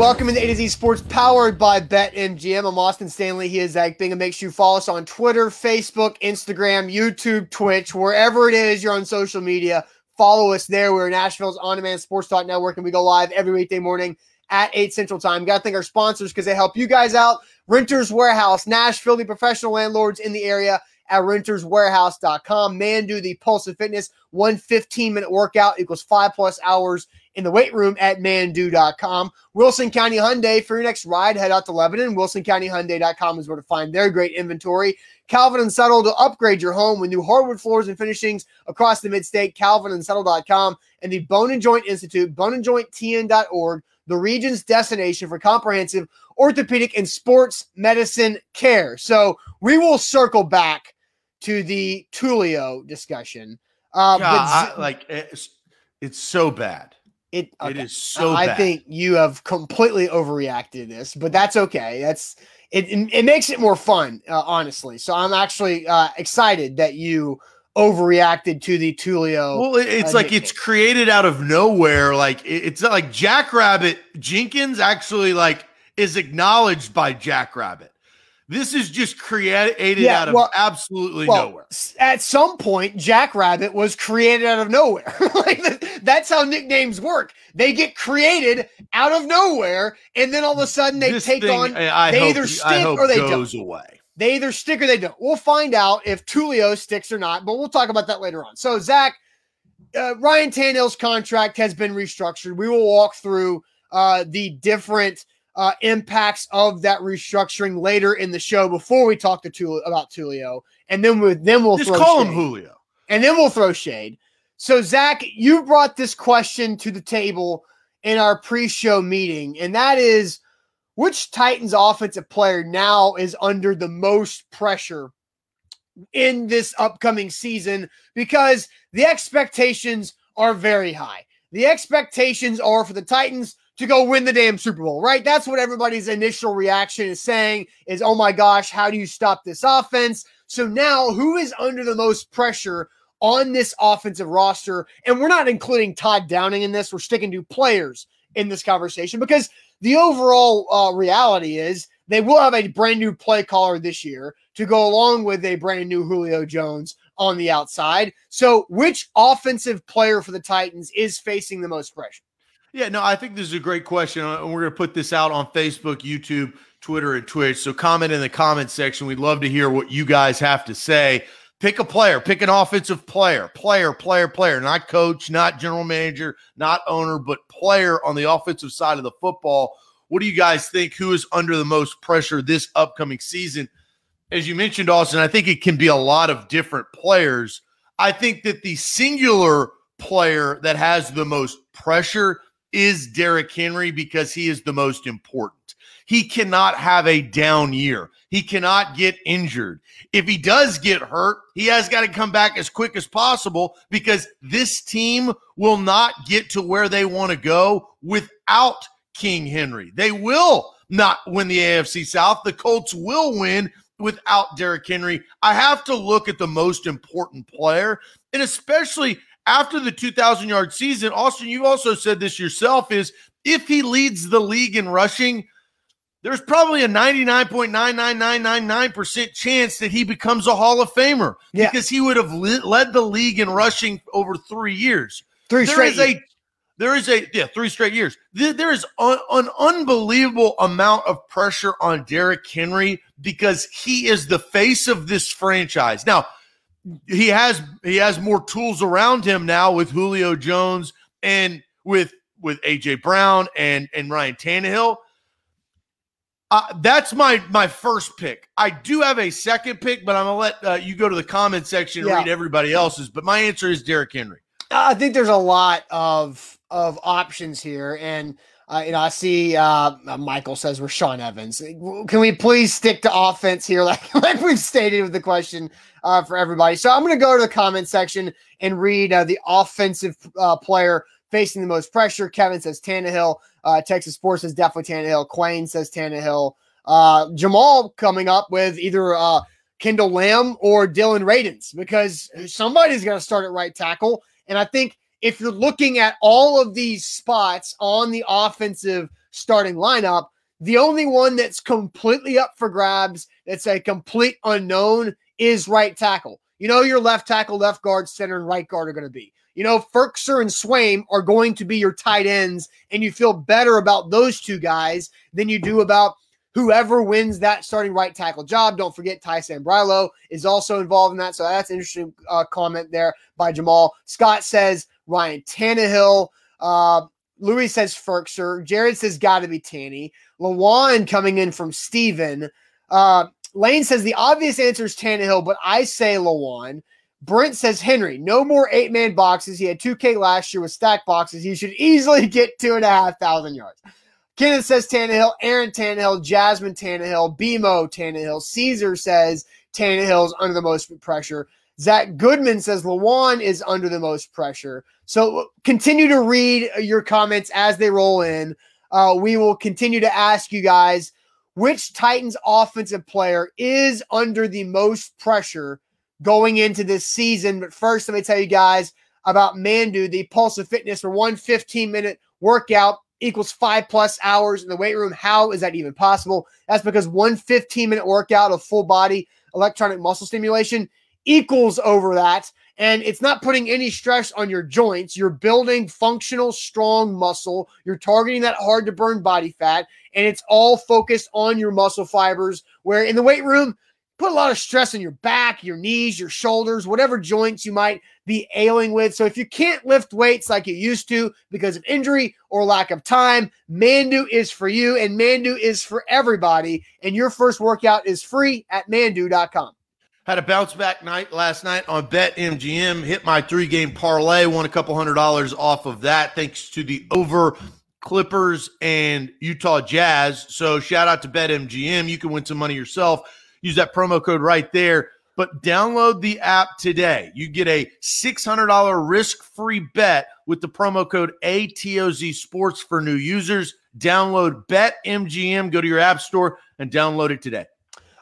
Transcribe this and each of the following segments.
welcome into A to Z Sports powered by BetMGM. I'm Austin Stanley. He is Zach Bingham. Make sure you follow us on Twitter, Facebook, Instagram, YouTube, Twitch, wherever it is you're on social media. Follow us there. We're Nashville's on demand sports talk network, and we go live every weekday morning at 8 Central Time. Got to thank our sponsors because they help you guys out. Renters Warehouse, Nashville, the professional landlords in the area at renterswarehouse.com. Mandu the Pulse of Fitness, one 15 minute workout equals five plus hours in the weight room at mandu.com. Wilson County Hyundai for your next ride, head out to Lebanon. WilsonCountyHyundai.com is where to find their great inventory. Calvin and Settle to upgrade your home with new hardwood floors and finishings across the midstate. CalvinandSettle.com and the Bone and Joint Institute, boneandjointtn.org, the region's destination for comprehensive orthopedic and sports medicine care. So we will circle back to the Tulio discussion. Uh, yeah, I, like it's, it's so bad. It, okay. it is so. I think you have completely overreacted to this, but that's okay. That's it. It, makes it more fun, uh, honestly. So I'm actually uh, excited that you overreacted to the Tulio. Well, it's uh, like it's created out of nowhere. Like it's not like Jackrabbit Jenkins actually like is acknowledged by Jackrabbit. This is just created yeah, out of well, absolutely well, nowhere. At some point, Jackrabbit was created out of nowhere. like that's how nicknames work. They get created out of nowhere, and then all of a sudden they this take thing, on. I they either stick or they goes don't. away. They either stick or they don't. We'll find out if Tulio sticks or not, but we'll talk about that later on. So Zach, uh, Ryan Tannehill's contract has been restructured. We will walk through uh, the different uh, impacts of that restructuring later in the show before we talk to Tulio, about Tulio, and then we then we'll just call shade. him Julio, and then we'll throw shade. So Zach, you brought this question to the table in our pre-show meeting, and that is which Titans offensive player now is under the most pressure in this upcoming season because the expectations are very high. The expectations are for the Titans to go win the damn Super Bowl, right? That's what everybody's initial reaction is saying is, oh my gosh, how do you stop this offense? So now who is under the most pressure on this offensive roster? And we're not including Todd Downing in this. We're sticking to players in this conversation because the overall uh, reality is they will have a brand new play caller this year to go along with a brand new Julio Jones on the outside. So, which offensive player for the Titans is facing the most pressure? Yeah, no, I think this is a great question. Uh, and we're going to put this out on Facebook, YouTube, Twitter, and Twitch. So comment in the comment section. We'd love to hear what you guys have to say. Pick a player, pick an offensive player, player, player, player, not coach, not general manager, not owner, but player on the offensive side of the football. What do you guys think? Who is under the most pressure this upcoming season? As you mentioned, Austin, I think it can be a lot of different players. I think that the singular player that has the most pressure is Derrick Henry because he is the most important. He cannot have a down year. He cannot get injured. If he does get hurt, he has got to come back as quick as possible because this team will not get to where they want to go without King Henry. They will not win the AFC South. The Colts will win without Derrick Henry. I have to look at the most important player, and especially after the 2,000 yard season, Austin, you also said this yourself is if he leads the league in rushing, there's probably a 99.99999% chance that he becomes a Hall of Famer yeah. because he would have led the league in rushing over three years. Three there straight. Is a, there is a yeah, three straight years. There is an unbelievable amount of pressure on Derrick Henry because he is the face of this franchise. Now, he has he has more tools around him now with Julio Jones and with with AJ Brown and and Ryan Tannehill. Uh, that's my my first pick. I do have a second pick, but I'm gonna let uh, you go to the comment section and yeah. read everybody else's. But my answer is Derrick Henry. I think there's a lot of of options here, and uh, you know, I see uh, Michael says Rashaan Evans. Can we please stick to offense here, like like we've stated with the question uh, for everybody? So I'm going to go to the comment section and read uh, the offensive uh, player facing the most pressure. Kevin says Tannehill. Uh, Texas Sports says definitely Tannehill. Quayne says Tannehill. Jamal coming up with either Kendall Lamm or Dillon Radunz because somebody's going to start at right tackle, and I think if you're looking at all of these spots on the offensive starting lineup. The only one that's completely up for grabs, that's a complete unknown, is right tackle. You know, your left tackle, left guard, center, and right guard are going to be. You know, Firkser and Swaim are going to be your tight ends, and you feel better about those two guys than you do about whoever wins that starting right tackle job. Don't forget Ty Sambrailo is also involved in that. So that's an interesting uh, comment there by Jamal. Scott says Ryan Tannehill. Uh, Louis says Firkser. Jared says got to be Tanny. Lewan coming in from Steven. Uh, Lane says the obvious answer is Tannehill, but I say Lewan. Brent says Henry, no more eight man boxes. He had 2K last year with stack boxes. He should easily get two and a half thousand yards. Kenneth says Tannehill, Aaron Tannehill, Jasmine Tannehill, BMO Tannehill. Caesar says Tannehill's under the most pressure. Zach Goodman says Lewan is under the most pressure. So continue to read your comments as they roll in. Uh, we will continue to ask you guys which Titans offensive player is under the most pressure going into this season. But first, let me tell you guys about Mandu, the Pulse of Fitness for one 15 minute workout equals five plus hours in the weight room. How is that even possible? That's because one 15 minute workout of full body electronic muscle stimulation equals over that. And it's not putting any stress on your joints. You're building functional, strong muscle. You're targeting that hard to burn body fat. And it's all focused on your muscle fibers. Where in the weight room, put a lot of stress on your back, your knees, your shoulders, whatever joints you might be ailing with. So if you can't lift weights like you used to because of injury or lack of time, Mandu is for you and Mandu is for everybody. And your first workout is free at mandu.com. Had a bounce back night last night on Bet MGM. Hit my three game parlay, won a couple hundred dollars off of that thanks to the over Clippers and Utah Jazz. So shout out to Bet MGM. You can win some money yourself Use that promo code right there. But download the app today. You get a $600 risk free bet with the promo code ATOZ Sports for new users. Download BetMGM. Go to your app store and download it today.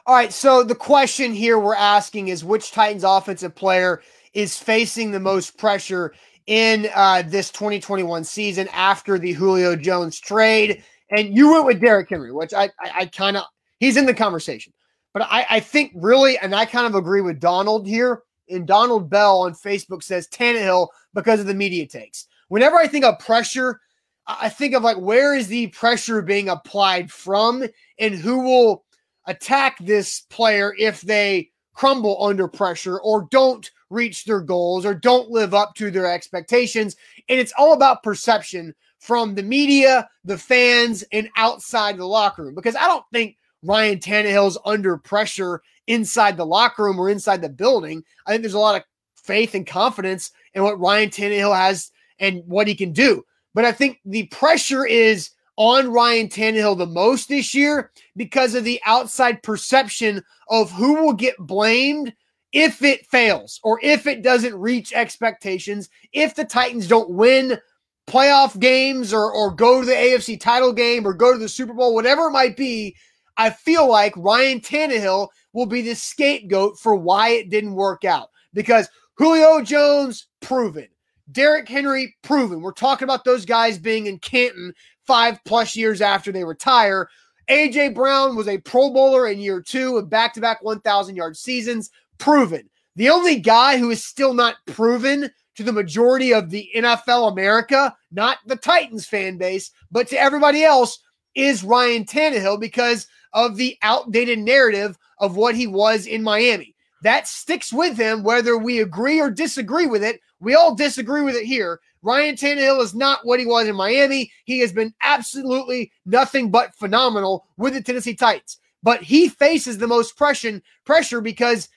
All right. So the question here we're asking is which Titans offensive player is facing the most pressure in uh, this 2021 season after the Julio Jones trade? And you went with Derrick Henry, which I, I, I kind of he's in the conversation. But I, I think really, and I kind of agree with Donald here. And Donald Bell on Facebook says Tannehill because of the media takes. Whenever I think of pressure, I think of like where is the pressure being applied from and who will attack this player if they crumble under pressure or don't reach their goals or don't live up to their expectations. And it's all about perception from the media, the fans, and outside the locker room. Because I don't think Ryan Tannehill's under pressure inside the locker room or inside the building. I think there's a lot of faith and confidence in what Ryan Tannehill has and what he can do. But I think the pressure is on Ryan Tannehill the most this year because of the outside perception of who will get blamed if it fails or if it doesn't reach expectations, if the Titans don't win playoff games or, or go to the AFC title game or go to the Super Bowl, whatever it might be, I feel like Ryan Tannehill will be the scapegoat for why it didn't work out because Julio Jones proven, Derrick Henry proven. We're talking about those guys being in Canton five plus years after they retire. AJ Brown was a Pro Bowler in year two of back to back 1,000 yard seasons, proven. The only guy who is still not proven to the majority of the NFL America, not the Titans fan base, but to everybody else, is Ryan Tannehill because of the outdated narrative of what he was in Miami. That sticks with him, whether we agree or disagree with it. We all disagree with it here. Ryan Tannehill is not what he was in Miami. He has been absolutely nothing but phenomenal with the Tennessee Titans. But he faces the most pressure, pressure because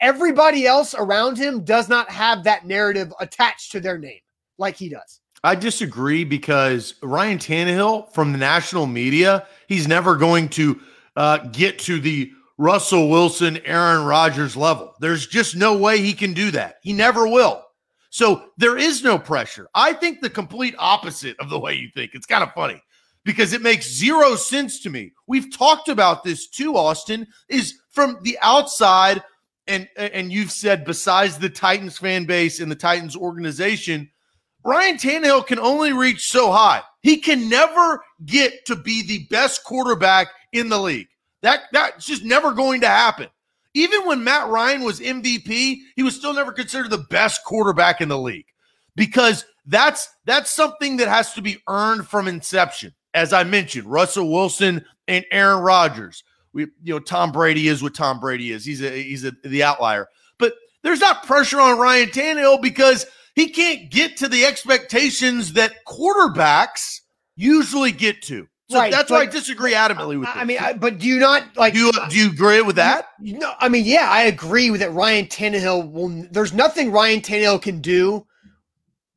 everybody else around him does not have that narrative attached to their name like he does. I disagree because Ryan Tannehill from the national media, he's never going to uh, get to the Russell Wilson, Aaron Rodgers level. There's just no way he can do that. He never will. So there is no pressure. I think the complete opposite of the way you think. It's kind of funny because it makes zero sense to me. We've talked about this too, Austin, is from the outside, and and you've said besides the Titans fan base and the Titans organization, Ryan Tannehill can only reach so high. He can never get to be the best quarterback in the league. That that's just never going to happen. Even when Matt Ryan was MVP, he was still never considered the best quarterback in the league because that's that's something that has to be earned from inception. As I mentioned, Russell Wilson and Aaron Rodgers. We, you know, Tom Brady is what Tom Brady is. He's a he's a the outlier. But there's not pressure on Ryan Tannehill because he can't get to the expectations that quarterbacks usually get to. So right, that's why I disagree adamantly with. I, I mean, I, but do you not like? Do you, do you agree with that? No, I mean, yeah, I agree with that. Ryan Tannehill will. There's nothing Ryan Tannehill can do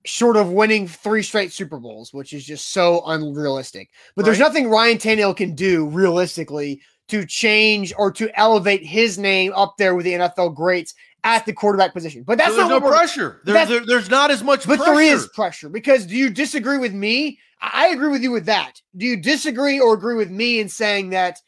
short of winning three straight Super Bowls, which is just so unrealistic. But right. there's nothing Ryan Tannehill can do realistically to change or to elevate his name up there with the NFL greats at the quarterback position. But that's so no pressure. There, there, there's not as much but pressure. there is pressure because do you disagree with me? I agree with you with that. Do you disagree or agree with me in saying that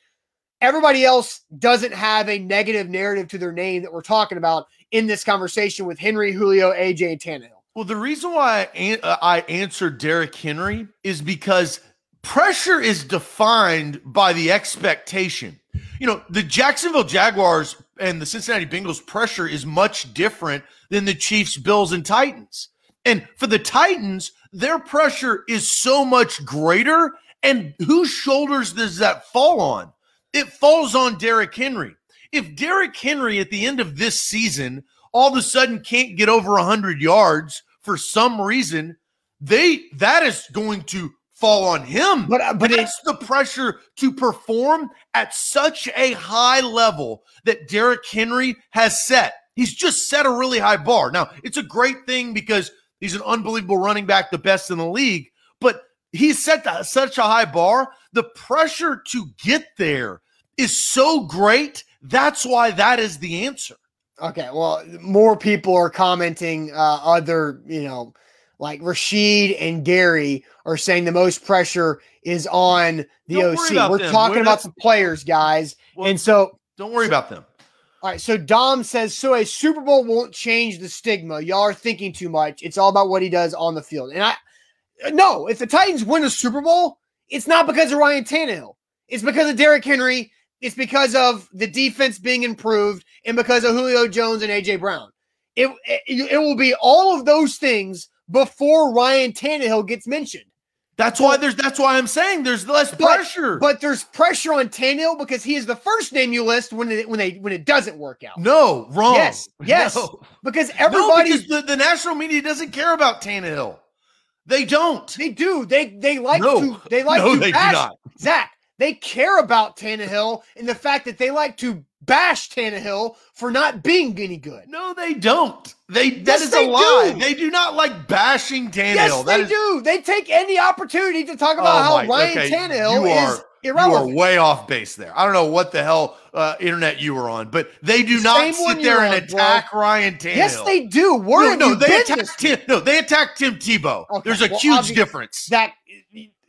everybody else doesn't have a negative narrative to their name that we're talking about in this conversation with Henry, Julio, AJ, and Tannehill? Well, the reason why I, uh, I answered Derrick Henry is because pressure is defined by the expectation. You know, the Jacksonville Jaguars and the Cincinnati Bengals pressure is much different than the Chiefs, Bills, and Titans. And for the Titans, their pressure is so much greater. And whose shoulders does that fall on? It falls on Derrick Henry. If Derrick Henry at the end of this season all of a sudden can't get over 100 yards for some reason, they that is going to fall on him. But uh, but it's the pressure to perform at such a high level that Derrick Henry has set. He's just set a really high bar. Now, it's a great thing because he's an unbelievable running back, the best in the league, but he's set such a high bar. The pressure to get there is so great. That's why that is the answer. Okay, well, more people are commenting. Uh, other, you know, like Rashid and Gary are saying the most pressure is on the don't OC. We're them. talking We're about the players, guys, well, and so don't worry so, about them. All right, so Dom says so a Super Bowl won't change the stigma. Y'all are thinking too much. It's all about what he does on the field. And I uh, no, if the Titans win a Super Bowl, it's not because of Ryan Tannehill. It's because of Derrick Henry it's because of the defense being improved and because of Julio Jones and AJ Brown. It, it, it will be all of those things before Ryan Tannehill gets mentioned. That's why there's. That's why I'm saying there's less but, pressure. But there's pressure on Tannehill because he is the first name you list when it when they when it doesn't work out. No, wrong. Yes, yes. No. Because everybody, no, because the, the national media doesn't care about Tannehill. They don't. They do. They they like no. to. They like no, to. They bash, do not. Zach, they care about Tannehill and the fact that they like to bash Tannehill for not being any good. No, they don't. They that yes, is they a lie. Do. They do not like bashing Tannehill. Yes, that they is... do. They take any opportunity to talk about oh how my, Ryan okay. Tannehill you is irrelevant. You are way off base there. I don't know what the hell uh, internet you were on, but they do not sit there and on, attack bro. Ryan Tannehill. Yes, they do. We're no, no they attack Tim. No, they attack Tim Tebow. Okay, There's a well, huge difference. That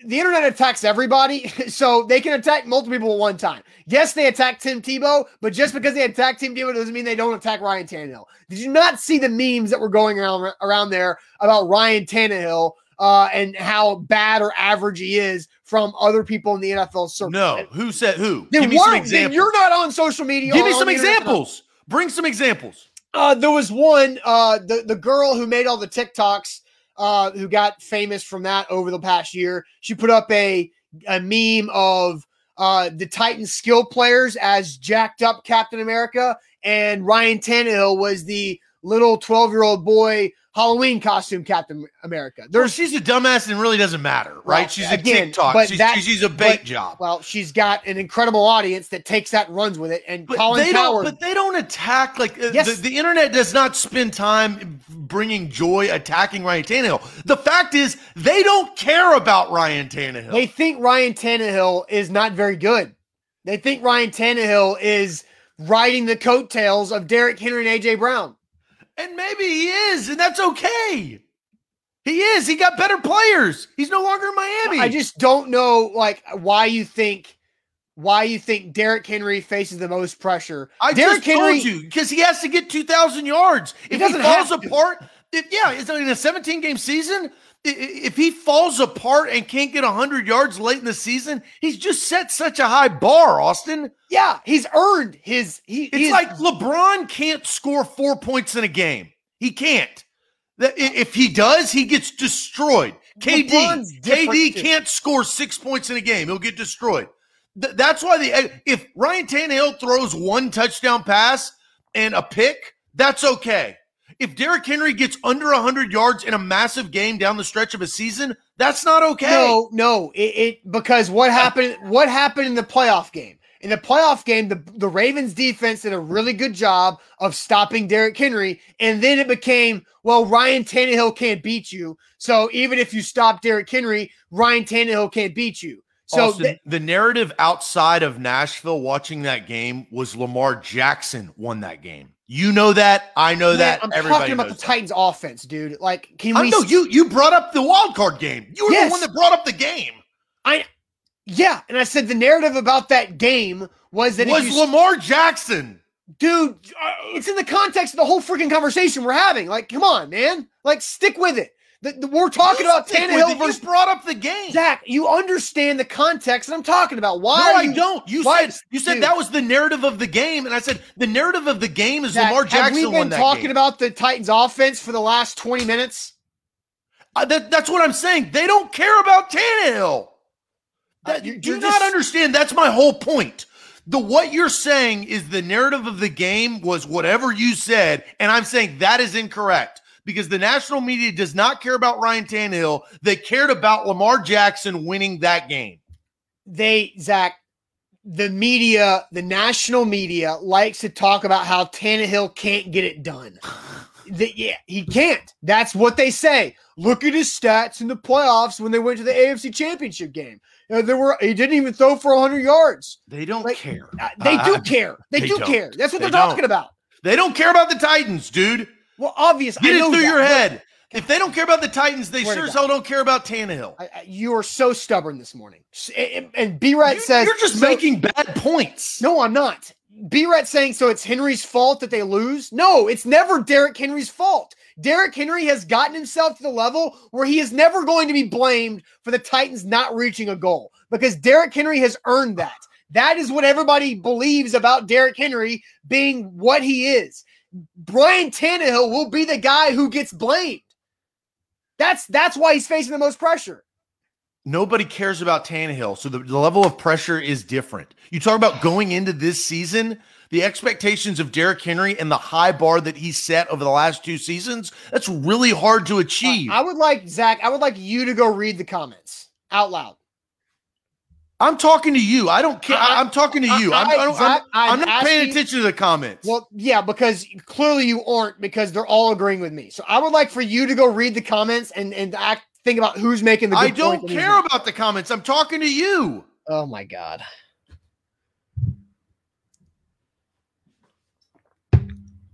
the internet attacks everybody, so they can attack multiple people at one time. Yes, they attack Tim Tebow, but just because they attack Tim Tebow doesn't mean they don't attack Ryan Tannehill. Did you not see the memes that were going around around there about Ryan Tannehill uh, and how bad or average he is from other people in the NFL circuit? No, who said who? Give me some examples. You're not on social media. Give me some examples. Bring some examples. Uh, there was one, uh, the the girl who made all the TikToks uh, who got famous from that over the past year. She put up a, a meme of uh, the Titans skill players as jacked up Captain America, and Ryan Tannehill was the little 12 year old boy Halloween costume Captain America. There's well, she's a dumbass and really doesn't matter, right? Well, she's again, a TikTok. But she's, that, she's a bait but, job. Well, she's got an incredible audience that takes that and runs with it. And but Colin they Cowherd, don't, but they don't attack like uh, yes. the, the, internet does not spend time bringing joy attacking Ryan Tannehill. The fact is, they don't care about Ryan Tannehill. They think Ryan Tannehill is not very good. They think Ryan Tannehill is riding the coattails of Derrick Henry and AJ Brown. And maybe he is, and that's okay. He is. He got better players. He's no longer in Miami. I just don't know like why you think why you think Derrick Henry faces the most pressure. I Derrick just Henry, told you because he has to get two thousand yards. If he, he falls apart, If, yeah, it's in a 17 game season. If he falls apart and can't get 100 yards late in the season, he's just set such a high bar, Austin. Yeah, he's earned his. He, it's like LeBron can't score four points in a game. He can't. If he does, he gets destroyed. KD, KD can't score six points in a game. He'll get destroyed. that's why the if Ryan Tannehill throws one touchdown pass and a pick, that's okay. If Derrick Henry gets under 100 yards in a massive game down the stretch of a season, that's not okay. No, no, it, it because what happened what happened in the playoff game? In the playoff game, the, the Ravens defense did a really good job of stopping Derrick Henry. And then it became, well, Ryan Tannehill can't beat you. So even if you stop Derrick Henry, Ryan Tannehill can't beat you. So Austin, th- the narrative outside of Nashville watching that game was Lamar Jackson won that game. You know that. I know man, that. I'm Everybody talking about the Titans' offense, dude. Like, can we? I know you you brought up the wild card game. You were yes. the one that brought up the game. I yeah, and I said the narrative about that game was that was you, Lamar Jackson, dude. Uh, it's in the context of the whole freaking conversation we're having. Like, come on, man. Like, stick with it. The, the, we're talking about Tannehill versus. You brought up the game, Zach. You understand the context that I'm talking about. Why? No, you, I don't. You why, said you said dude, that was the narrative of the game, and I said the narrative of the game is Zach, Lamar Jackson. Have we been talking game. about the Titans' offense for the last 20 minutes? Uh, that, that's what I'm saying. They don't care about Tannehill. That, uh, do you not understand? That's my whole point. The what you're saying is the narrative of the game was whatever you said, and I'm saying that is incorrect because the national media does not care about Ryan Tannehill. They cared about Lamar Jackson winning that game. They, Zach, the media, the national media likes to talk about how Tannehill can't get it done. the, yeah, he can't. That's what they say. Look at his stats in the playoffs when they went to the AFC Championship game. Uh, there were he didn't even throw for 100 yards. They don't like, care. Uh, they do uh, care. They, they do don't. care. That's what they are talking about. They don't care about the Titans, dude. Well, obvious. Get it through that, your head. If they don't care about the Titans, they sure as hell don't care about Tannehill. I, I, you are so stubborn this morning. And, and B-Rat says you're just so, making bad points. No, I'm not. B-Rat saying so it's Henry's fault that they lose. No, it's never Derrick Henry's fault. Derrick Henry has gotten himself to the level where he is never going to be blamed for the Titans not reaching a goal because Derrick Henry has earned that. That is what everybody believes about Derrick Henry being what he is. Ryan Tannehill will be the guy who gets blamed. That's that's why he's facing the most pressure. Nobody cares about Tannehill, so the, the level of pressure is different. You talk about going into this season, the expectations of Derrick Henry and the high bar that he set over the last two seasons, that's really hard to achieve. I would like, Zach, I would like you to go read the comments out loud. I'm talking to you. I don't care. I, am talking to you. I, am Zach, I'm, I'm not paying attention to the comments. Well, yeah, because clearly you aren't because they're all agreeing with me. So I would like for you to go read the comments and and act think about who's making the. Comments. I don't care about the comments. I'm talking to you. Oh my god.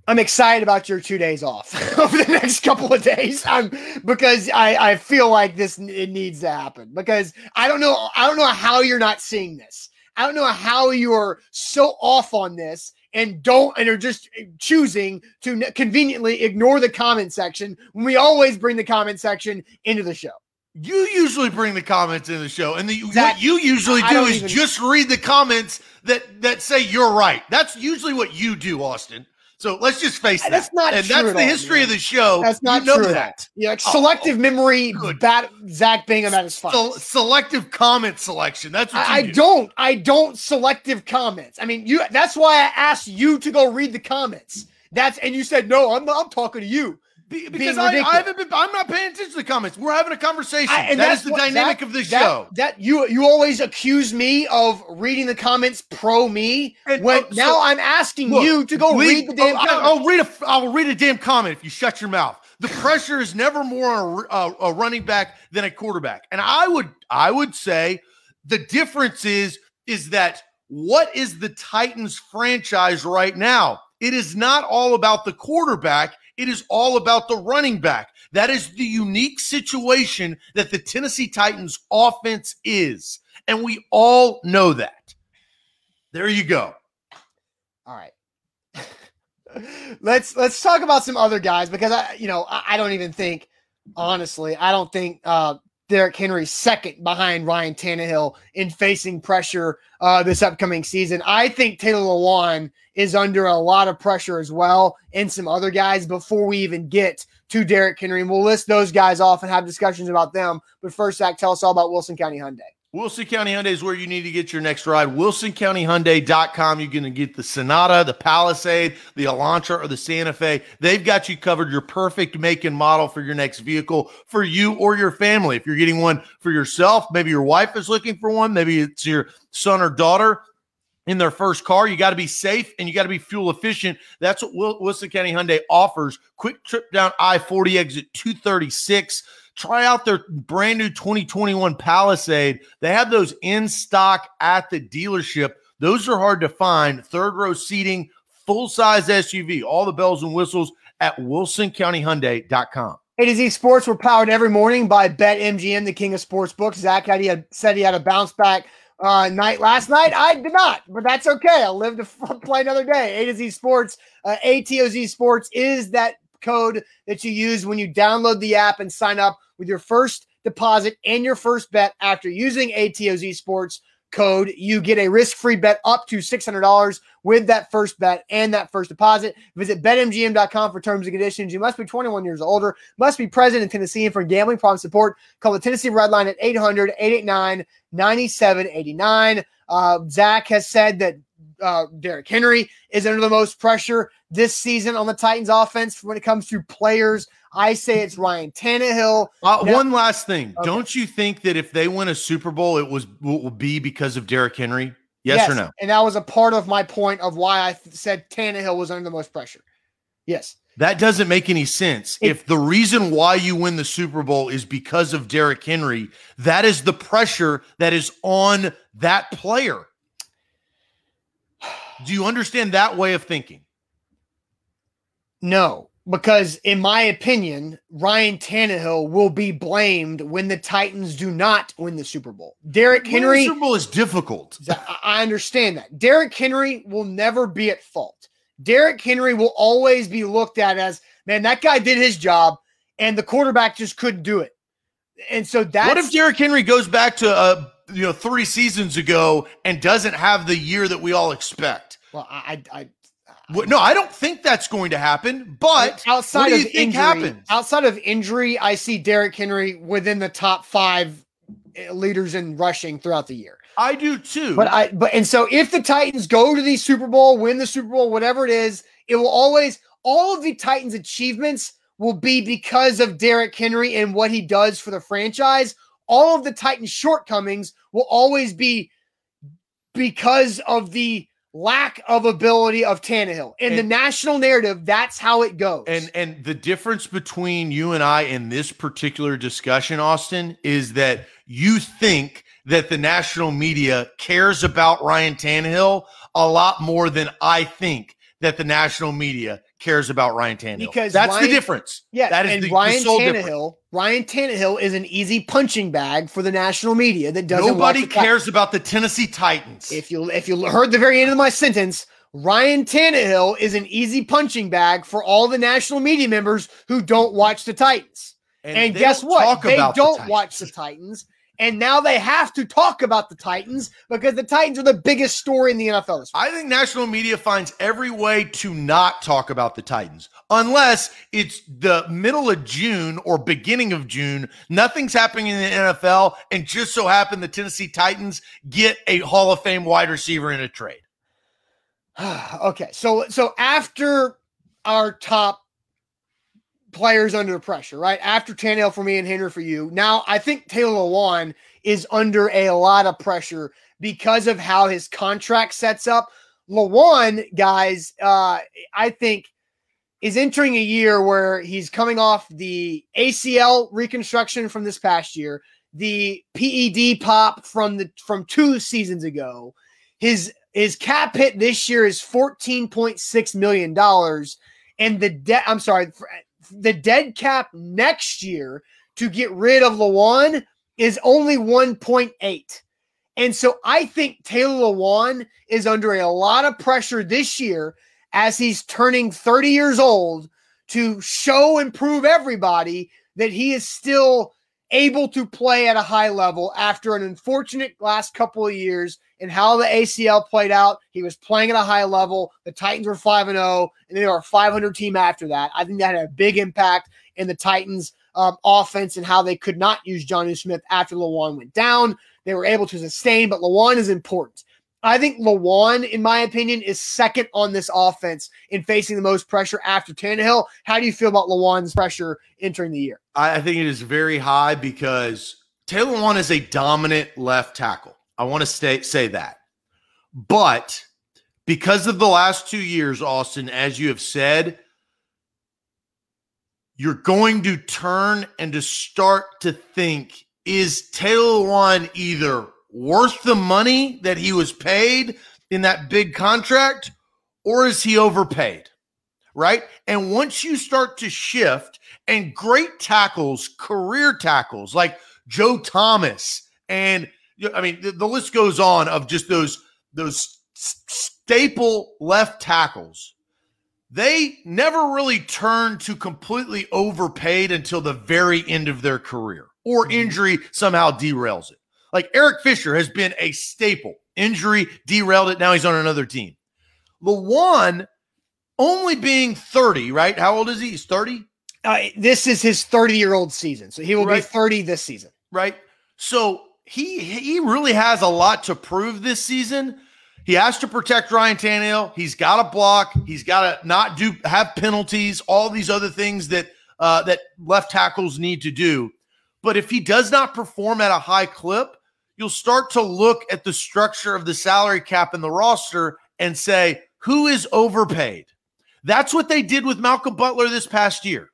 I'm excited about your two days off over the next couple of days. I'm because I, I feel like this it needs to happen because I don't know I don't know how you're not seeing this. I don't know how you are so off on this and don't and are just eh, choosing to conveniently ignore the comment section when we always bring the comment section into the show. You usually bring the comments in the show, and the, that, what you usually do is even, just read the comments that that say you're right. That's usually what you do, Austin. So let's just face that. That's not and that's the history of the show. That's not you know true. That. Yeah, like oh, selective oh, memory. Good. Bat, Zach Bingham at his finest. selective comment selection. That's what I, do. I don't. I don't selective comments. I mean, you. That's why I asked you to go read the comments. That's and you said no. I'm I'm talking to you because I, I, haven't been. I'm not paying attention to the comments. We're having a conversation. I, and that is the what, dynamic that, of this that, show. That you you always accuse me of reading the comments pro me. And, when uh, so, now I'm asking look, you to go read the damn. I'll, I'll, read a. I'll read a damn comment if you shut your mouth. The pressure is never more on a, a, a running back than a quarterback, and I would I would say the difference is is that what is the Titans franchise right now? It is not all about the quarterback. It is all about the running back. That is the unique situation that the Tennessee Titans offense is. And we all know that. There you go. All right. let's let's talk about some other guys because I you know I, I don't even think honestly I don't think uh Derrick Henry second behind Ryan Tannehill in facing pressure uh, this upcoming season. I think Taylor Lewan is under a lot of pressure as well, and some other guys before we even get to Derrick Henry. And we'll list those guys off and have discussions about them. But first, Zach, tell us all about Wilson County Hyundai. Wilson County Hyundai is where you need to get your next ride. WilsonCountyHyundai.com. You're going to get the Sonata, the Palisade, the Elantra, or the Santa Fe. They've got you covered your perfect make and model for your next vehicle for you or your family. If you're getting one for yourself, maybe your wife is looking for one, maybe it's your son or daughter in their first car. You got to be safe and you got to be fuel efficient. That's what Wilson County Hyundai offers. Quick trip down I 40 exit 236 Try out their brand new 2021 Palisade. They have those in stock at the dealership. Those are hard to find. Third row seating, full size SUV, all the bells and whistles at wilsoncountyhyundai.com. A to Z Sports were powered every morning by BetMGM, the king of sports books. Zach had, he had said he had a bounce back uh, night last night. I did not, but that's okay. I'll live to play another day. A to Z Sports, uh, ATOZ Sports is that code that you use when you download the app and sign up with your first deposit and your first bet after using ATOZ Sports code. You get a risk free bet up to $600 with that first bet and that first deposit. Visit betmgm.com for terms and conditions. You must be 21 years older, must be present in Tennessee, and for gambling problem support, call the Tennessee Red Line at 800 889 9789. Uh, Zach has said that uh, Derrick Henry is under the most pressure this season on the Titans offense when it comes to players. I say it's Ryan Tannehill. Uh, now, one last thing. Okay. Don't you think that if they win a Super Bowl, it was will be because of Derrick Henry? Yes, yes, or no? And that was a part of my point of why I said Tannehill was under the most pressure. Yes. That doesn't make any sense. It, if the reason why you win the Super Bowl is because of Derrick Henry, that is the pressure that is on that player. Do you understand that way of thinking? No, because in my opinion, Ryan Tannehill will be blamed when the Titans do not win the Super Bowl. Derrick Henry. The Super Bowl is difficult. I understand that. Derrick Henry will never be at fault. Derrick Henry will always be looked at as, man, that guy did his job and the quarterback just couldn't do it. And so that. What if Derrick Henry goes back to uh, you know three seasons ago and doesn't have the year that we all expect? Well, I, I, no, I don't think that's going to happen. But outside of injury, happens? outside of injury, I see Derrick Henry within the top five eh, leaders in rushing throughout the year. I do too. But I but and so if the Titans go to the Super Bowl, win the Super Bowl, whatever it is, it will always all of the Titans' achievements will be because of Derrick Henry and what he does for the franchise. All of the Titans' shortcomings will always be because of the lack of ability of Tannehill. In and, the national narrative, that's how it goes. And and the difference between you and I in this particular discussion, Austin, is that you think that the national media cares about Ryan Tannehill a lot more than I think that the national media cares about Ryan Tannehill. Because that's Ryan, the difference. Yeah, that is and the, Ryan the Tannehill. Difference. Ryan Tannehill is an easy punching bag for the national media that doesn't. Nobody cares about the Tennessee Titans. If you if you heard the very end of my sentence, Ryan Tannehill is an easy punching bag for all the national media members who don't watch the Titans. And, and guess what? They don't the watch the Titans. And now they have to talk about the Titans because the Titans are the biggest story in the NFL. I think national media finds every way to not talk about the Titans unless it's the middle of June or beginning of June. Nothing's happening in the NFL, and just so happened the Tennessee Titans get a Hall of Fame wide receiver in a trade. okay, so so after our top players under pressure, right? After Tannehill for me and Henry for you. Now, I think Taylor Lewan is under a lot of pressure because of how his contract sets up. Lewan, guys, uh, I think is entering a year where he's coming off the ACL reconstruction from this past year, the PED pop from the from two seasons ago. His his cap hit this year is fourteen point six million dollars, and the debt. I'm sorry, the dead cap next year to get rid of Lewan is only 1.8. And so I think Taylor Lewan is under a lot of pressure this year as he's turning 30 years old to show and prove everybody that he is still able to play at a high level after an unfortunate last couple of years and how the ACL played out. He was playing at a high level. The Titans were 5 and 0 and they were a 500 team after that. I think that had a big impact in the Titans um, offense and how they could not use Jonnu Smith after Lewan went down. They were able to sustain, but Lewan is important. I think Lewan, in my opinion, is second on this offense in facing the most pressure after Tannehill. How do you feel about Lewan's pressure entering the year? I think it is very high because Taylor Lewan is a dominant left tackle. I want to stay, say that. But because of the last two years, Austin, as you have said, you're going to turn and to start to think is Taylor Lewan either worth the money that he was paid in that big contract or is he overpaid? Right. And once you start to shift and great tackles, career tackles like Joe Thomas, and I mean, the, the list goes on of just those, those staple left tackles they never really turned to completely overpaid until the very end of their career or mm-hmm. injury somehow derails it. Like Eric Fisher has been a staple. Injury derailed it. Now he's on another team. Lewan only being 30, right? How old is he? He's 30? Uh, this is his 30 year old season. So he will right. be 30 this season. Right. So he he really has a lot to prove this season. He has to protect Ryan Tannehill. He's got to block. He's got to not do have penalties. All these other things that uh, that left tackles need to do. But if he does not perform at a high clip, you'll start to look at the structure of the salary cap and the roster and say who is overpaid. That's what they did with Malcolm Butler this past year.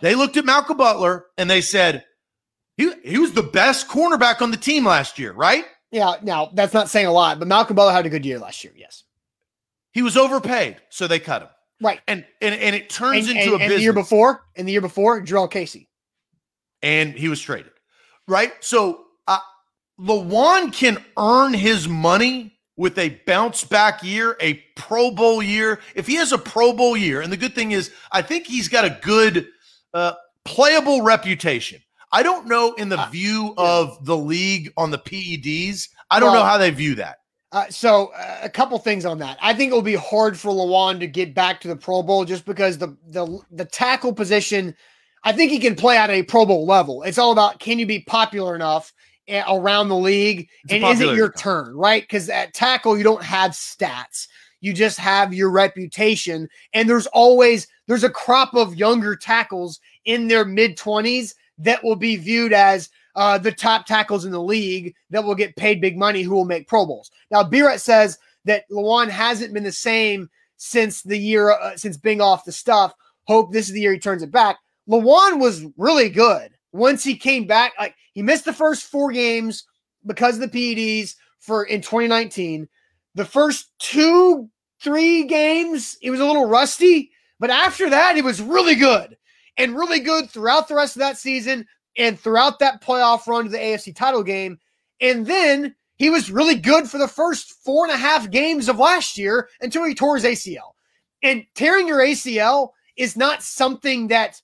They looked at Malcolm Butler and they said he, he was the best cornerback on the team last year, right? Yeah, now that's not saying a lot, but Malcolm Butler had a good year last year. Yes, he was overpaid, so they cut him. Right, and and, and it turns and, into and, a and the year before, and the year before, Jurrell Casey, and he was traded. Right, so Lewan can earn his money with a bounce back year, a Pro Bowl year. If he has a Pro Bowl year, and the good thing is, I think he's got a good uh, playable reputation. I don't know in the uh, view of the league on the PEDs. I don't well, know how they view that. Uh, so uh, a couple things on that. I think it will be hard for Lewan to get back to the Pro Bowl just because the the the tackle position. I think he can play at a Pro Bowl level. It's all about can you be popular enough around the league, it's and is it your turn, right? Because at tackle you don't have stats. You just have your reputation, and there's always there's a crop of younger tackles in their mid twenties that will be viewed as uh, the top tackles in the league that will get paid big money who will make Pro Bowls. Now, Biret says that Lewan hasn't been the same since the year, uh, since being off the stuff. Hope this is the year he turns it back. Lewan was really good once he came back. Like he missed the first four games because of the PEDs for in 2019. The first two, three games, he was a little rusty, but after that, he was really good and really good throughout the rest of that season and throughout that playoff run to the AFC title game. And then he was really good for the first four and a half games of last year until he tore his ACL. And tearing your ACL is not something that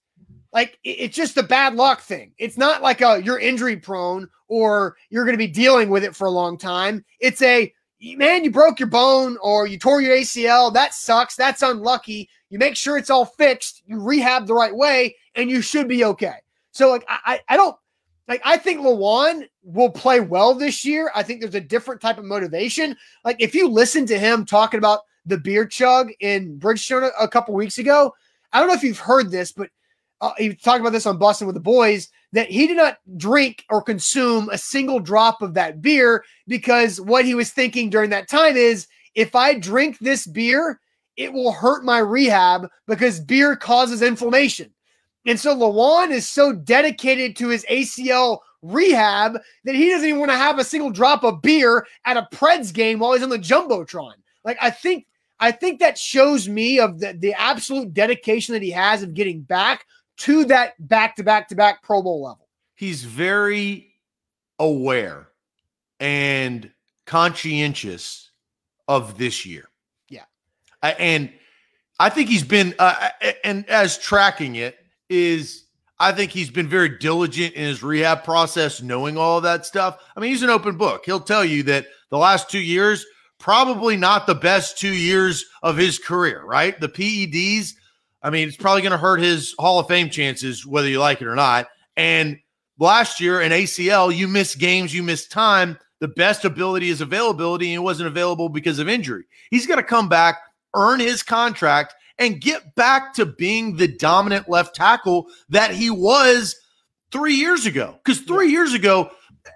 like it's just a bad luck thing. It's not like a you're injury prone or you're going to be dealing with it for a long time. It's a man, you broke your bone or you tore your ACL. That sucks. That's unlucky. You make sure it's all fixed, you rehab the right way, and you should be okay. So, like, I, I don't like, I think Lewan will play well this year. I think there's a different type of motivation. Like, if you listen to him talking about the beer chug in Bridgestone a, a couple weeks ago, I don't know if you've heard this, but uh, he talked about this on Bussin' With The Boys that he did not drink or consume a single drop of that beer because what he was thinking during that time is if I drink this beer, it will hurt my rehab because beer causes inflammation. And so Lewan is so dedicated to his ACL rehab that he doesn't even want to have a single drop of beer at a Preds game while he's on the Jumbotron. Like I think I think that shows me of the, the absolute dedication that he has of getting back to that back to back to back Pro Bowl level. He's very aware and conscientious of this year. Yeah. and I think he's been, uh, and as tracking it is, I think he's been very diligent in his rehab process, knowing all of that stuff. I mean, he's an open book. He'll tell you that the last two years, probably not the best two years of his career, right? The PEDs, I mean, it's probably going to hurt his Hall of Fame chances, whether you like it or not. And last year in ACL, you miss games, you miss time. The best ability is availability, and it wasn't available because of injury. He's going to come back, earn his contract, and get back to being the dominant left tackle that he was three years ago. Because three years ago,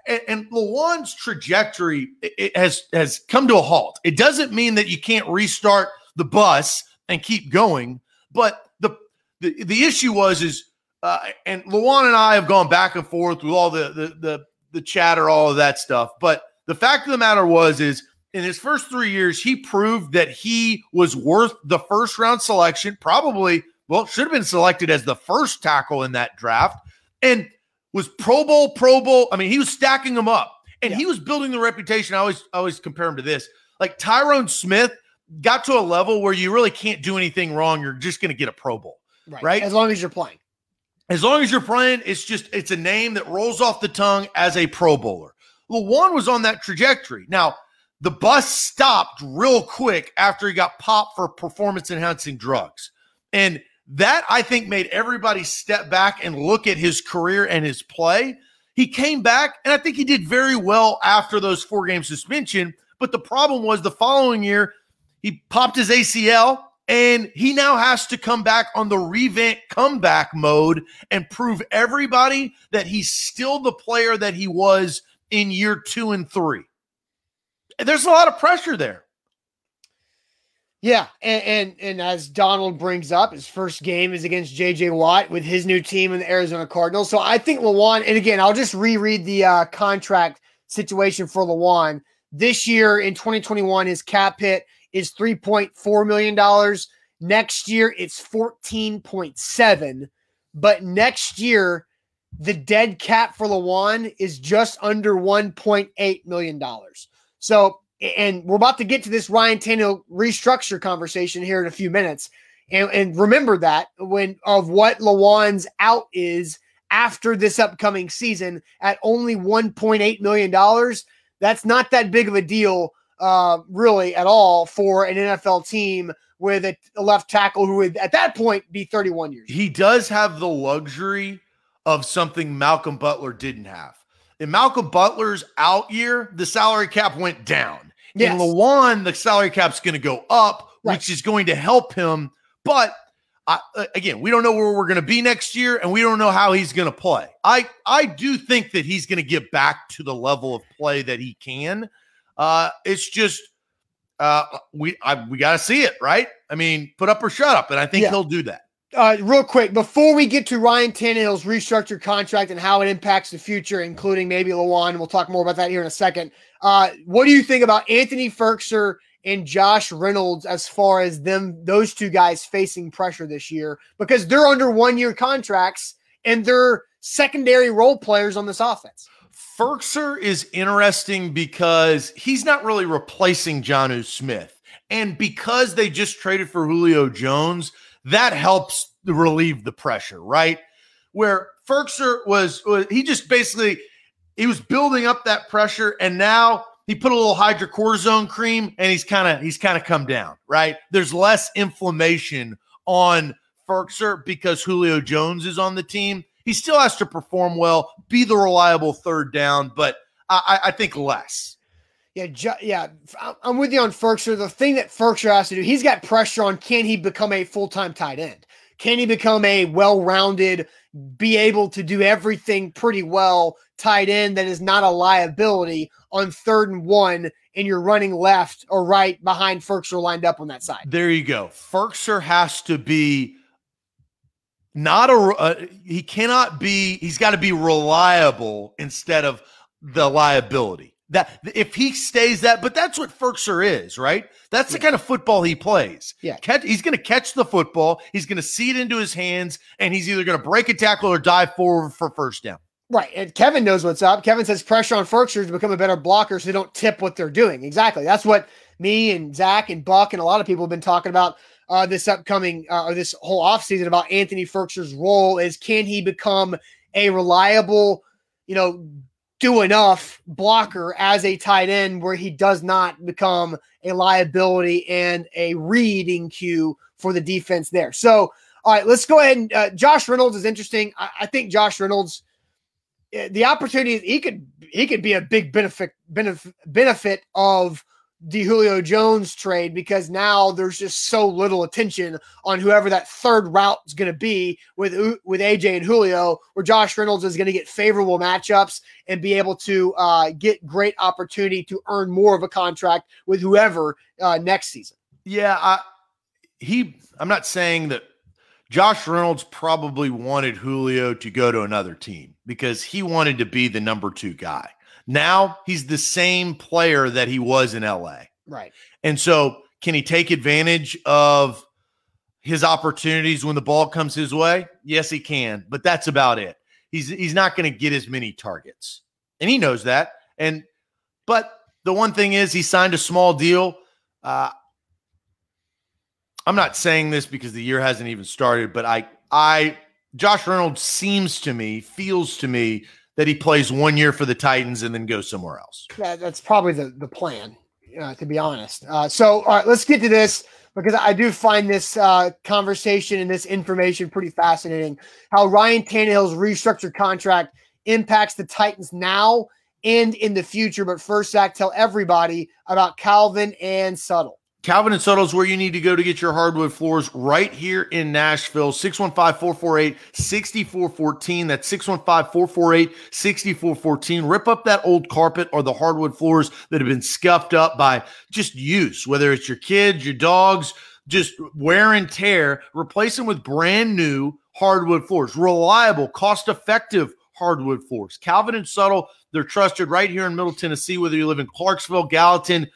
and, and Lewan's trajectory it has has come to a halt. It doesn't mean that you can't restart the bus and keep going, but the the, the issue was is uh, and Lewan and I have gone back and forth with all the, the the the chatter, all of that stuff. But the fact of the matter was is in his first three years, he proved that he was worth the first round selection. Probably, well, should have been selected as the first tackle in that draft, and was Pro Bowl, Pro Bowl. I mean, he was stacking them up, and yeah. he was building the reputation. I always, I always compare him to this. Like Tyron Smith got to a level where you really can't do anything wrong. You're just going to get a Pro Bowl, right. right? As long as you're playing. As long as you're playing, it's just it's a name that rolls off the tongue as a Pro Bowler. Lewan was on that trajectory. Now, the bus stopped real quick after he got popped for performance enhancing drugs. And that I think made everybody step back and look at his career and his play. He came back, and I think he did very well after those four game suspension. But the problem was the following year, he popped his ACL and he now has to come back on the revamp comeback mode and prove everybody that he's still the player that he was in year two and three. There's a lot of pressure there. Yeah, and, and, and as Donald brings up, his first game is against JJ Watt with his new team in the Arizona Cardinals. So I think Lewan, and again, I'll just reread the uh, contract situation for Lewan. This year in 2021, his cap hit is $3.4 million. Next year, it's 14.7. But next year, the dead cap for Lewan is just under $1.8 million. So, and we're about to get to this Ryan Tannehill restructure conversation here in a few minutes. And, and remember that when of what Lewan's out is after this upcoming season at only $1.8 million, that's not that big of a deal uh, really at all for an NFL team with a, a left tackle who would at that point be 31 years. He does have the luxury of something Malcolm Butler didn't have. In Malcolm Butler's out year, the salary cap went down. Yes. In Lewan, the salary cap's going to go up, right. which is going to help him. But uh, again, we don't know where we're going to be next year, and we don't know how he's going to play. I I do think that he's going to get back to the level of play that he can. Uh, it's just uh, we I, we got to see it, right? I mean, put up or shut up, and I think yeah. he'll do that. Uh, real quick, before we get to Ryan Tannehill's restructured contract and how it impacts the future, including maybe Lewan, we'll talk more about that here in a second. Uh, what do you think about Anthony Firkser and Josh Reynolds as far as them, those two guys facing pressure this year? Because they're under one year contracts and they're secondary role players on this offense. Firkser is interesting because he's not really replacing Jonnu Smith. And because they just traded for Julio Jones, that helps relieve the pressure, right? Where Firkser was, was he just basically he was building up that pressure and now he put a little hydrocortisone cream and he's kind of he's kind of come down, right? There's less inflammation on Firkser because Julio Jones is on the team. He still has to perform well, be the reliable third down, but I, I think less. Yeah, ju- yeah, I'm with you on Firkser. The thing that Firkser has to do, he's got pressure on. Can he become a full time tight end? Can he become a well rounded, be able to do everything pretty well tight end that is not a liability on third and one, and you're running left or right behind Firkser lined up on that side? There you go. Firkser has to be not a uh, he cannot be he's got to be reliable instead of the liability that if he stays that but that's what Firkser is right that's yeah. the kind of football he plays yeah catch, he's going to catch the football he's going to see it into his hands and he's either going to break a tackle or dive forward for first down Right. And Kevin knows what's up. Kevin says pressure on Firkser to become a better blocker so they don't tip what they're doing. Exactly. That's what me and Zach and Buck and a lot of people have been talking about uh, this upcoming uh, or this whole offseason about Anthony Firkser's role is can he become a reliable, you know, do enough blocker as a tight end where he does not become a liability and a reading cue for the defense there. So, all right, let's go ahead and uh, Josh Reynolds is interesting. I, I think Josh Reynolds, uh, the opportunity he could he could be a big benefit benefit benefit of the Julio Jones trade because now there's just so little attention on whoever that third route is going to be with with AJ and Julio, where Josh Reynolds is going to get favorable matchups and be able to uh, get great opportunity to earn more of a contract with whoever uh, next season. Yeah, I, he. I'm not saying that Josh Reynolds probably wanted Julio to go to another team because he wanted to be the number two guy. Now he's the same player that he was in LA. Right. And so can he take advantage of his opportunities when the ball comes his way? Yes, he can, but that's about it. He's he's not going to get as many targets. And he knows that. And but the one thing is he signed a small deal. Uh, I'm not saying this because the year hasn't even started, but I I Josh Reynolds seems to me, feels to me that he plays one year for the Titans and then goes somewhere else. Yeah, that's probably the, the plan, uh, to be honest. Uh, so, all right, let's get to this because I do find this uh, conversation and this information pretty fascinating. How Ryan Tannehill's restructured contract impacts the Titans now and in the future. But first, Zach, tell everybody about Calvin and Subtle. Calvin and Subtle is where you need to go to get your hardwood floors right here in Nashville. 615 448 6414. That's 615 448 6414. Rip up that old carpet or the hardwood floors that have been scuffed up by just use, whether it's your kids, your dogs, just wear and tear. Replace them with brand new hardwood floors, reliable, cost effective hardwood floors. Calvin and Subtle, they're trusted right here in Middle Tennessee, whether you live in Clarksville, Gallatin,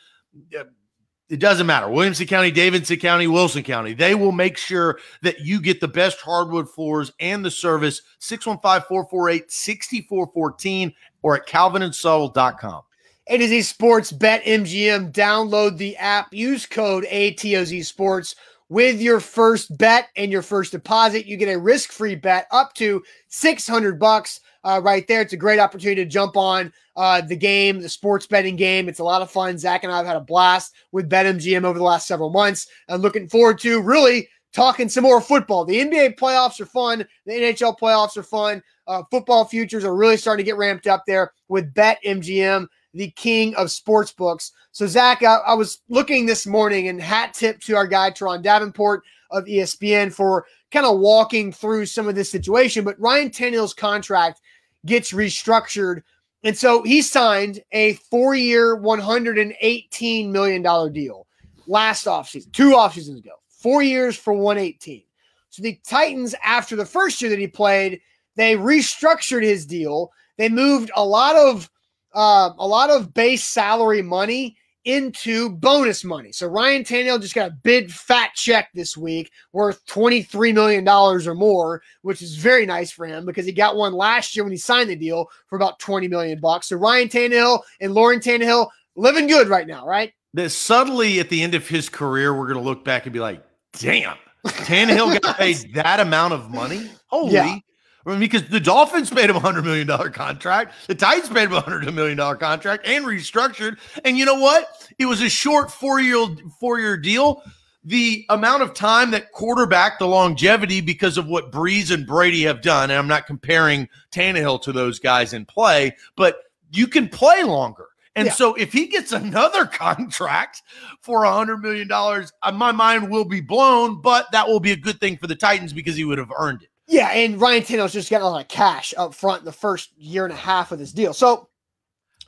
it doesn't matter. Williamson County, Davidson County, Wilson County. They will make sure that you get the best hardwood floors and the service 615 448 6414 or at calvinandsubtle.com. A to Z Sports Bet MGM. Download the app. Use code ATOZ Sports with your first bet and your first deposit. You get a risk free bet up to 600 bucks uh, right there. It's a great opportunity to jump on uh, the game, the sports betting game. It's a lot of fun. Zach and I have had a blast with BetMGM over the last several months and looking forward to really talking some more football. The NBA playoffs are fun. The NHL playoffs are fun. Uh, football futures are really starting to get ramped up there with BetMGM, the king of sports books. So, Zach, I, I was looking this morning and hat tip to our guy, Turron Davenport of ESPN, for kind of walking through some of this situation. But Ryan Tannehill's contract gets restructured. And so he signed a four year, $118 million deal last offseason, two offseasons ago, four years for 118. So the Titans, after the first year that he played, they restructured his deal. They moved a lot of uh, a lot of base salary money into bonus money. So Ryan Tannehill just got a big fat check this week worth $23 million or more, which is very nice for him because he got one last year when he signed the deal for about 20 million bucks. So Ryan Tannehill and Lauren Tannehill living good right now, right? That subtly at the end of his career, we're going to look back and be like, damn, Tannehill got paid that amount of money. Holy yeah. I mean, because the Dolphins paid him a hundred million dollar contract, the Titans paid him a hundred million dollar contract and restructured. And you know what? It was a short four year four year deal. The amount of time that quarterback the longevity because of what Brees and Brady have done, and I'm not comparing Tannehill to those guys in play, but you can play longer. And yeah. so if he gets another contract for a hundred million dollars, uh, my mind will be blown, but that will be a good thing for the Titans because he would have earned it. Yeah, and Ryan Tannehill's just getting a lot of cash up front in the first year and a half of this deal. So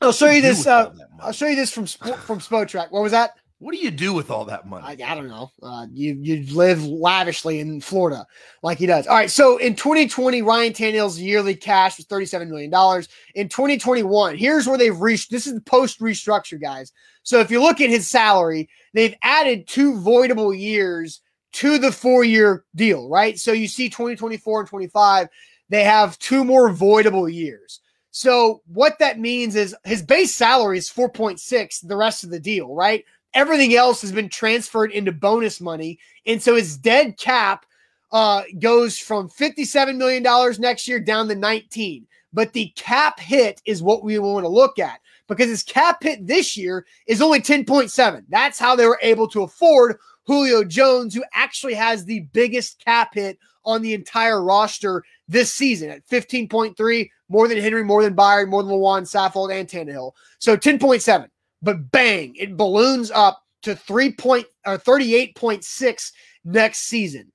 I'll show you this. Uh, I'll show you this from from Spotrac. What was that? What do you do with all that money? I, I don't know. Uh, you you live lavishly in Florida like he does. All right. So in 2020, Ryan Tannehill's yearly cash was 37 million dollars. In 2021, here's where they've reached. This is the post restructure, guys. So if you look at his salary, they've added two voidable years to the four year deal, right? So you see 2024 and 25, they have two more voidable years. So what that means is his base salary is 4.6 the rest of the deal, right? Everything else has been transferred into bonus money. And so his dead cap uh, goes from $57 million next year down to 19. But the cap hit is what we want to look at because his cap hit this year is only 10.7. That's how they were able to afford Julio Jones, who actually has the biggest cap hit on the entire roster this season at 15.3, more than Henry, more than Byard, more than Lewan, Saffold, and Tannehill. So 10.7. But bang, it balloons up to 3 point uh, or 38.6 next season.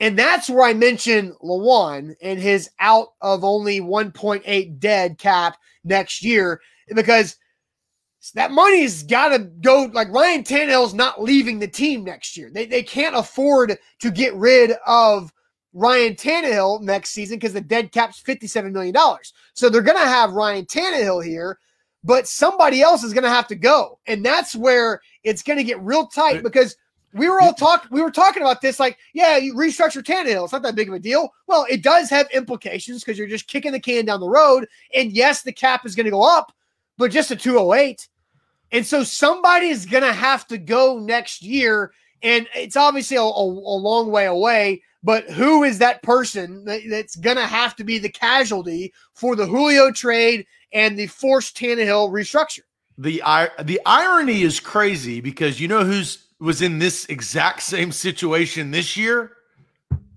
And that's where I mentioned Lewan and his out of only 1.8 dead cap next year because that money's got to go. Like Ryan Tannehill's not leaving the team next year. They, they can't afford to get rid of Ryan Tannehill next season because the dead cap's $57 million. So they're going to have Ryan Tannehill here, but somebody else is going to have to go. And that's where it's going to get real tight because we were all talking. We were talking about this, like, yeah, you restructure Tannehill. It's not that big of a deal. Well, it does have implications because you're just kicking the can down the road. And yes, the cap is going to go up, but just a 208. And so somebody is going to have to go next year, and it's obviously a, a, a long way away. But who is that person that, that's going to have to be the casualty for the Julio trade and the forced Tannehill restructure? The the irony is crazy because you know who's was in this exact same situation this year?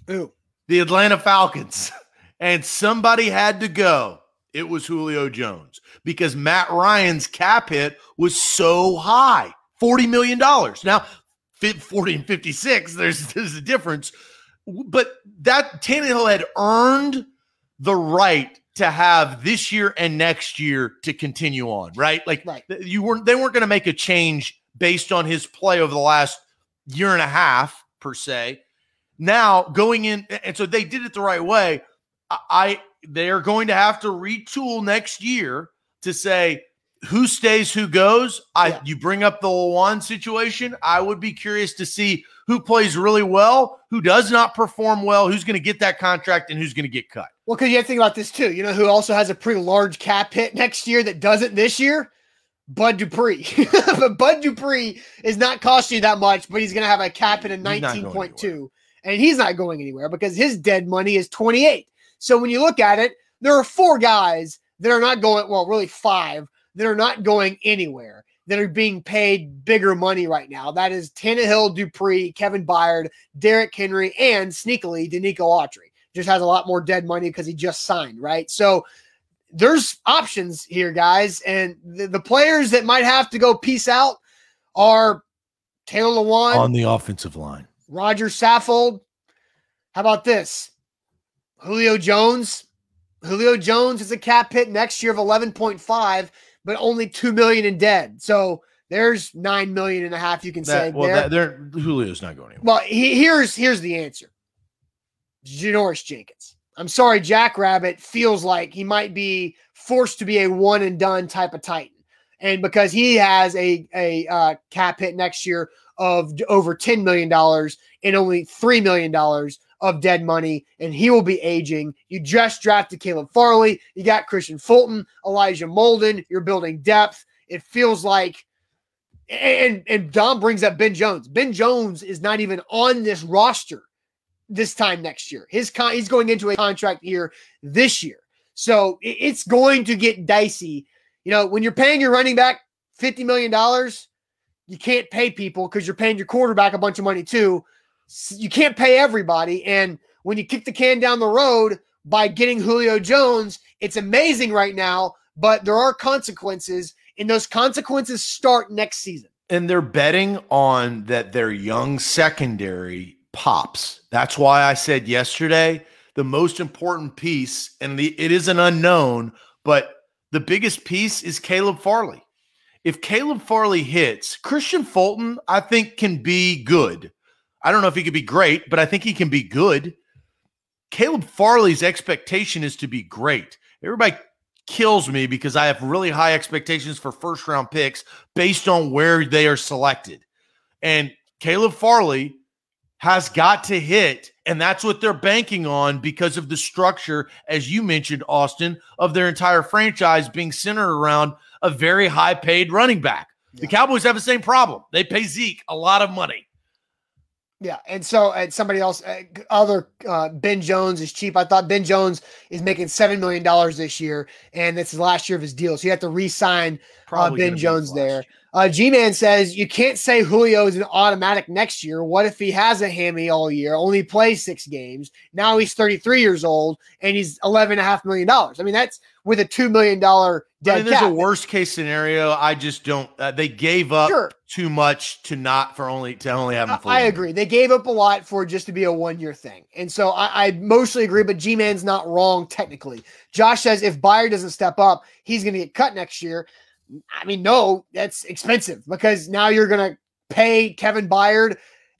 Who? The Atlanta Falcons. And somebody had to go. It was Julio Jones because Matt Ryan's cap hit was so high $40 million. Now, 40 and 56, there's, there's a difference. But that Tannehill had earned the right to have this year and next year to continue on, right? Like right. you weren't they weren't going to make a change based on his play over the last year and a half, per se. Now going in, and so they did it the right way. I they are going to have to retool next year to say who stays, who goes. I yeah. you bring up the one situation. I would be curious to see who plays really well, who does not perform well, who's going to get that contract, and who's going to get cut. Well, because you have to think about this too. You know who also has a pretty large cap hit next year that doesn't this year? Bud Dupree. but Bud Dupree is not costing you that much, but he's going to have a cap in a 19.2. And he's not going anywhere because his dead money is 28. So when you look at it, there are four guys that are not going, well, really five that are not going anywhere that are being paid bigger money right now. That is Tannehill, Dupree, Kevin Byard, Derrick Henry, and sneakily Denico Autry. Just has a lot more dead money because he just signed, right? So there's options here, guys. And the, the players that might have to go peace out are Taylor Lewan on the offensive line, Roger Saffold. How about this? Julio Jones. Julio Jones is a cap hit next year of 11.5, but only 2 million in dead. So there's nine million and a half you can that, say well, there. Julio's not going anywhere. Well, he, here's here's the answer. Janoris Jenkins. I'm sorry, Jackrabbit feels like he might be forced to be a one and done type of Titan. And because he has a, a uh, cap hit next year of over $10 million and only $3 million of dead money, and he will be aging. You just drafted Caleb Farley. You got Kristian Fulton, Elijah Molden. You're building depth. It feels like, and, and Dom brings up Ben Jones. Ben Jones is not even on this roster this time next year. His con- he's going into a contract year this year. So it's going to get dicey. You know, when you're paying your running back $50 million, you can't pay people because you're paying your quarterback a bunch of money too. You can't pay everybody. And when you kick the can down the road by getting Julio Jones, it's amazing right now, but there are consequences, and those consequences start next season. And they're betting on that their young secondary pops. That's why I said yesterday the most important piece, and the it is an unknown, but the biggest piece is Caleb Farley. If Caleb Farley hits, Kristian Fulton, I think, can be good. I don't know if he could be great, but I think he can be good. Caleb Farley's expectation is to be great. Everybody kills me because I have really high expectations for first round picks based on where they are selected. And Caleb Farley has got to hit. And that's what they're banking on because of the structure, as you mentioned, Austin, of their entire franchise being centered around a very high paid running back. Yeah. The Cowboys have the same problem. They pay Zeke a lot of money. Yeah, and so and somebody else, uh, other uh, Ben Jones is cheap. I thought Ben Jones is making seven million dollars this year, and it's the last year of his deal, so you have to re-sign uh, Ben Jones there. Uh, G Man says you can't say Julio is an automatic next year. What if he has a hammy all year, only plays six games? Now he's 33 years old and he's 11 and a half million dollars. I mean, that's with a two million dollar dead I mean, there's cap. a worst case scenario. I just don't. Uh, they gave up sure. too much to not for only to only have him. I agree. They gave up a lot for just to be a one year thing, and so I, I mostly agree. But G Man's not wrong technically. Josh says if Byard doesn't step up, he's going to get cut next year. I mean, no, that's expensive because now you're going to pay Kevin Byard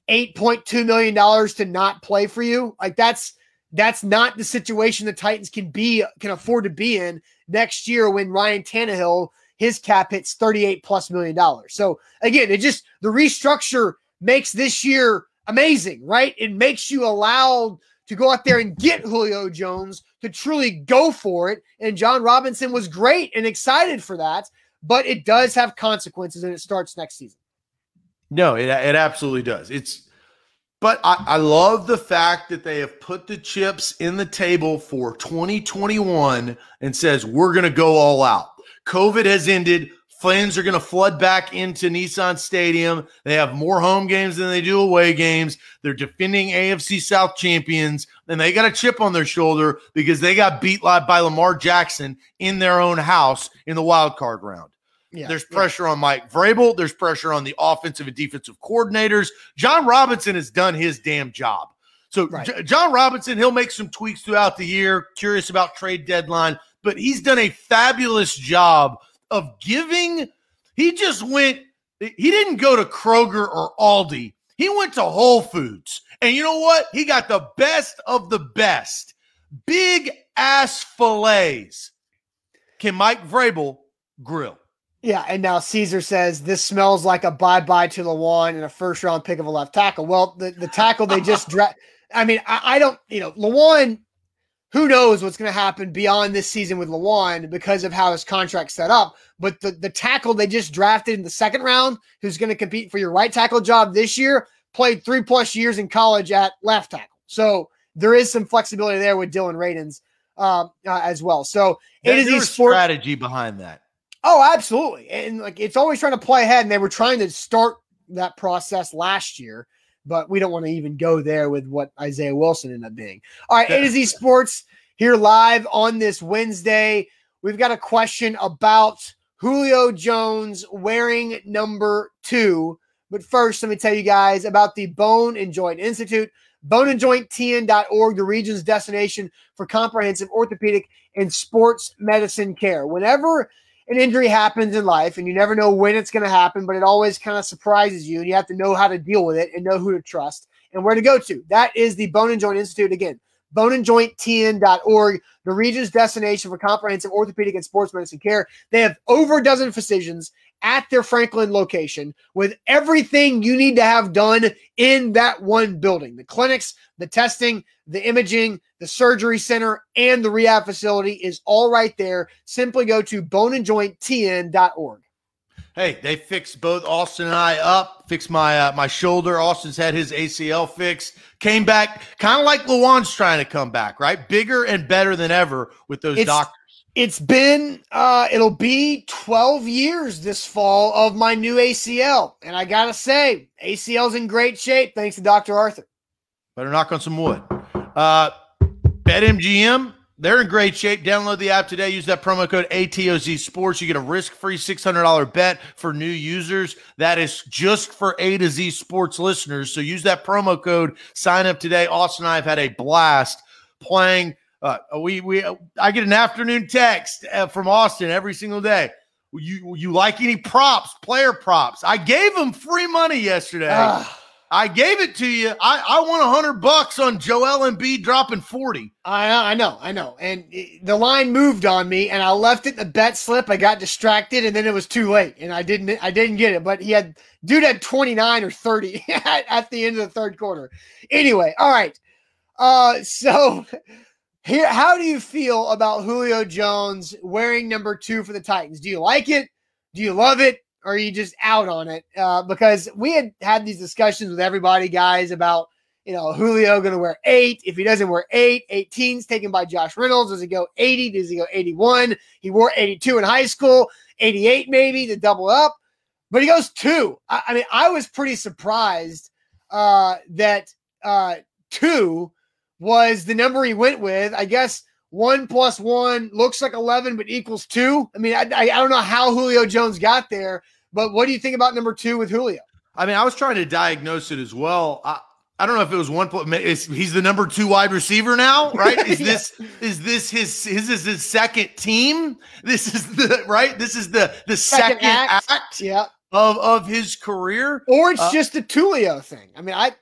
eight point two million dollars to not play for you. Like that's that's not the situation the Titans can be can afford to be in next year when Ryan Tannehill his cap hits 38 plus million dollars. So again, it just the restructure makes this year amazing, right? It makes you allowed to go out there and get Julio Jones to truly go for it. And Jon Robinson was great and excited for that, but it does have consequences and it starts next season. No, it, it absolutely does. It's but I, I, love the fact that they have put the chips in the table for 2021 and says we're going to go all out. COVID has ended. Fans are going to flood back into Nissan Stadium. They have more home games than they do away games. They're defending AFC South champions, and they got a chip on their shoulder because they got beat live by Lamar Jackson in their own house in the wild card round. Yeah, There's pressure yeah. on Mike Vrabel. There's pressure on the offensive and defensive coordinators. Jon Robinson has done his damn job. So right. J- Jon Robinson, he'll make some tweaks throughout the year. Curious about trade deadline, but he's done a fabulous job of giving. He just went. He didn't go to Kroger or Aldi. He went to Whole Foods, and you know what? He got the best of the best. Big ass fillets. Can Mike Vrabel grill? Yeah, and now Caesar says this smells like a bye bye to Lewan and a first round pick of a left tackle. Well, the, the tackle they just draft. I mean, I, I, don't, you know, Lewan, who knows what's going to happen beyond this season with Lewan because of how his contract's set up. But the, the tackle they just drafted in the second round, who's going to compete for your right tackle job this year, played three plus years in college at left tackle. So there is some flexibility there with Dillon Radunz uh, uh, as well. So it is a sport- strategy behind that. Oh, absolutely. And like it's always trying to play ahead, and they were trying to start that process last year, but we don't want to even go there with what Isaiah Wilson ended up being. All right, A to Z Sports here live on this Wednesday. We've got a question about Julio Jones wearing number two. But first, let me tell you guys about the Bone and Joint Institute. Boneandjointtn.org, the region's destination for comprehensive orthopedic and sports medicine care. Whenever an injury happens in life and you never know when it's going to happen, but it always kind of surprises you and you have to know how to deal with it and know who to trust and where to go to. That is the Bone and Joint Institute. Again, boneandjointtn.org, the region's destination for comprehensive orthopedic and sports medicine care. They have over a dozen physicians at their Franklin location with everything you need to have done in that one building the clinics, the testing, the imaging, the surgery center, and the rehab facility is all right there. Simply go to boneandjointtn.org. Hey, they fixed both Austin and I up, fixed my uh, my shoulder. Austin's had his ACL fixed, came back kind of like Lewan's trying to come back, right? Bigger and better than ever with those it's, doctors. It's been uh it'll be 12 years this fall of my new ACL. And I gotta say, ACL's in great shape thanks to Dr. Arthur. Better knock on some wood. Uh BetMGM, they're in great shape. Download the app today. Use that promo code ATOZ Sports. You get a risk-free $600 bet for new users. That is just for A to Z Sports listeners. So use that promo code. Sign up today. Austin and I have had a blast playing – uh, we we I get an afternoon text uh, from Austin every single day. You you like any props, player props? I gave him free money yesterday. I gave it to you. I, I won a hundred bucks on Joel Embiid dropping forty. I I know, I know. And it, the line moved on me, and I left it in the bet slip. I got distracted, and then it was too late, and I didn't I didn't get it. But he had dude had twenty nine or thirty at, at the end of the third quarter. Anyway, all right. Uh, so here, how do you feel about Julio Jones wearing number two for the Titans? Do you like it? Do you love it? or are you just out on it? Uh, because we had had these discussions with everybody, guys, about you know Julio going to wear eight. If he doesn't wear eight, 18's taken by Josh Reynolds. Does he go 80? Does he go 81? He wore 82 in high school, 88 maybe to double up, but he goes two. I, I mean, I was pretty surprised uh, that uh, two was the number he went with. I guess one plus one looks like 11, but equals two. I mean, I, I, I don't know how Julio Jones got there, but what do you think about number two with Julio? I mean, I was trying to diagnose it as well. I, I don't know if it was one. He's the number two wide receiver now, right? Is this is this his his is his second team? This is the right. This is the the second, second act, act, yeah. of of his career, or it's uh, just a Tulio thing. I mean, I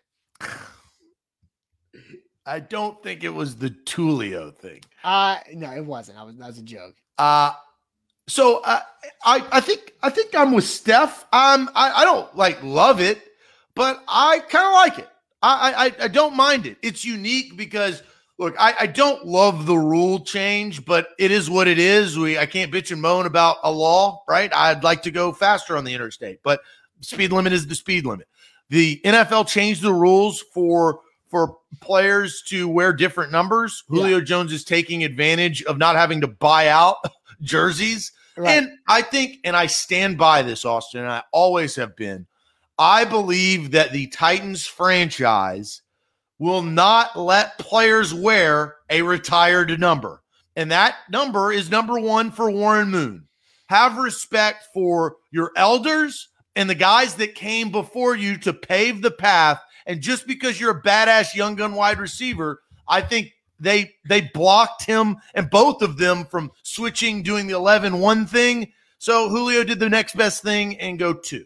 I don't think it was the Tulio thing. Uh no, it wasn't. I was that was a joke. Uh so uh, I I think I think I'm with Steph. Um I, I don't like love it, but I kind of like it. I, I I don't mind it. It's unique because look, I, I don't love the rule change, but it is what it is. We I can't bitch and moan about a law, right? I'd like to go faster on the interstate, but speed limit is the speed limit. The NFL changed the rules for for players to wear different numbers. Yeah. Julio Jones is taking advantage of not having to buy out jerseys. Right. And I think, and I stand by this, Austin, and I always have been. I believe that the Titans franchise will not let players wear a retired number. And that number is number one for Warren Moon. Have respect for your elders and the guys that came before you to pave the path and just because you're a badass young gun wide receiver, I think they they blocked him and both of them from switching, doing the 11-1 thing. So Julio did the next best thing and go two.